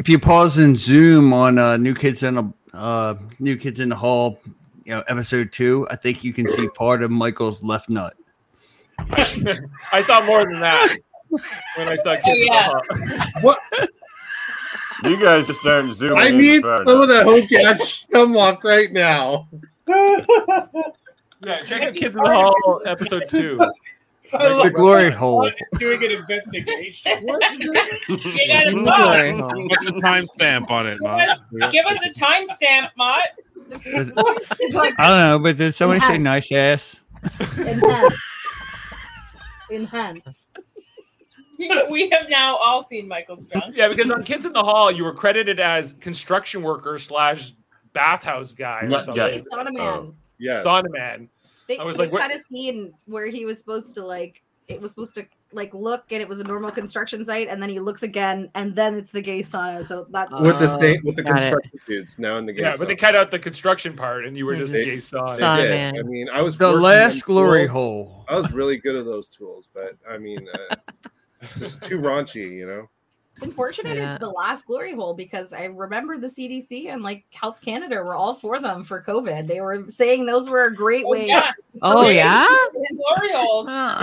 Speaker 7: If you pause and zoom on uh, New Kids in the uh, New Kids in the Hall, you know, episode two, I think you can see part of Michael's left nut.
Speaker 1: I saw more than that when I saw Kids in the
Speaker 2: yeah.
Speaker 1: Hall.
Speaker 4: What?
Speaker 8: You guys just aren't zooming.
Speaker 4: I
Speaker 8: in
Speaker 4: need
Speaker 8: far
Speaker 4: some of
Speaker 8: enough.
Speaker 4: that Hokage hemlock right now.
Speaker 1: Yeah, check out Kids in the Hall episode two.
Speaker 7: The glory hole.
Speaker 5: doing an investigation. [LAUGHS] [LAUGHS]
Speaker 2: You gotta
Speaker 11: Glory
Speaker 2: look.
Speaker 11: What's the timestamp on it,
Speaker 2: Give us, give us a timestamp, Mott.
Speaker 6: It's
Speaker 7: I don't know, but did somebody say nice ass?
Speaker 6: Enhance. Enhance. [LAUGHS]
Speaker 2: We have now all seen Michael's junk.
Speaker 1: Yeah, because on Kids in the Hall, you were credited as construction worker slash bathhouse guy or
Speaker 8: Nut
Speaker 1: something.
Speaker 8: guy.
Speaker 6: Sauna oh, man.
Speaker 4: Yes.
Speaker 1: Sauna man.
Speaker 6: They,
Speaker 1: I was
Speaker 6: they
Speaker 1: like, what-
Speaker 6: cut a scene where he was supposed to like it was supposed to like look and it was a normal construction site and then he looks again and then it's the gay sauna. So that
Speaker 4: with the
Speaker 3: Oh,
Speaker 4: same with the
Speaker 3: got it.
Speaker 4: construction dudes now in the game.
Speaker 1: Yeah, but they cut out the construction part, and you were just
Speaker 3: They
Speaker 1: gay
Speaker 3: just
Speaker 1: sauna.
Speaker 3: saw- man.
Speaker 4: I mean, I was
Speaker 7: The last glory
Speaker 4: tools.
Speaker 7: hole.
Speaker 4: I was really good at those tools, but I mean, uh, it's just too raunchy, you know.
Speaker 6: It's unfortunate
Speaker 3: Yeah.
Speaker 6: it's the last glory hole because I remember the CDC and like Health Canada were all for them for COVID. They were saying those were a great
Speaker 2: Oh,
Speaker 6: way.
Speaker 2: yeah.
Speaker 3: Oh yeah.
Speaker 2: Glory holes.
Speaker 3: Huh.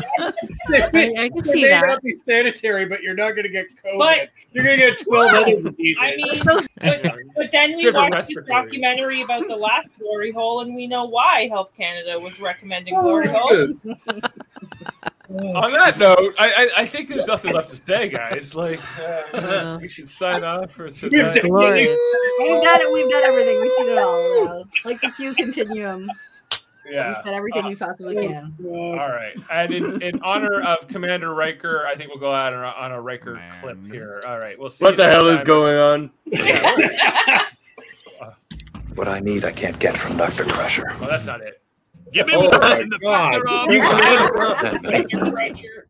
Speaker 5: They [LAUGHS] [LAUGHS]
Speaker 3: I, I can
Speaker 5: they
Speaker 3: see
Speaker 5: may
Speaker 3: that.
Speaker 5: not be sanitary, but you're not going to get COVID.
Speaker 2: But-
Speaker 5: you're going to get 12 other [LAUGHS] diseases.
Speaker 2: I mean, but, but then we
Speaker 1: Good
Speaker 2: watched this documentary about the last glory hole, and we know why Health Canada was recommending oh, glory holes.
Speaker 1: On that note, I, I I think there's nothing left to say, guys. [LAUGHS] Like, uh,
Speaker 3: Uh,
Speaker 1: we should sign off for
Speaker 5: We've
Speaker 1: tonight.
Speaker 3: Glory.
Speaker 6: We've done it. We've done everything. We've seen it all. now. Like the Q continuum.
Speaker 1: Yeah.
Speaker 6: We've said everything we possibly can.
Speaker 1: All right. And in, in honor of Commander Riker, I think we'll go out on a, on a Riker
Speaker 11: Man.
Speaker 1: clip here. All right. We'll see.
Speaker 8: What the
Speaker 1: next
Speaker 8: hell is
Speaker 1: time.
Speaker 8: going on? [LAUGHS]
Speaker 12: What I need, I can't get from Dr. Crusher.
Speaker 1: Oh, that's not it. Give me
Speaker 4: Oh
Speaker 1: the
Speaker 4: my
Speaker 1: the
Speaker 4: God.
Speaker 1: pressure off.
Speaker 4: He's-
Speaker 5: Thank you, Roger.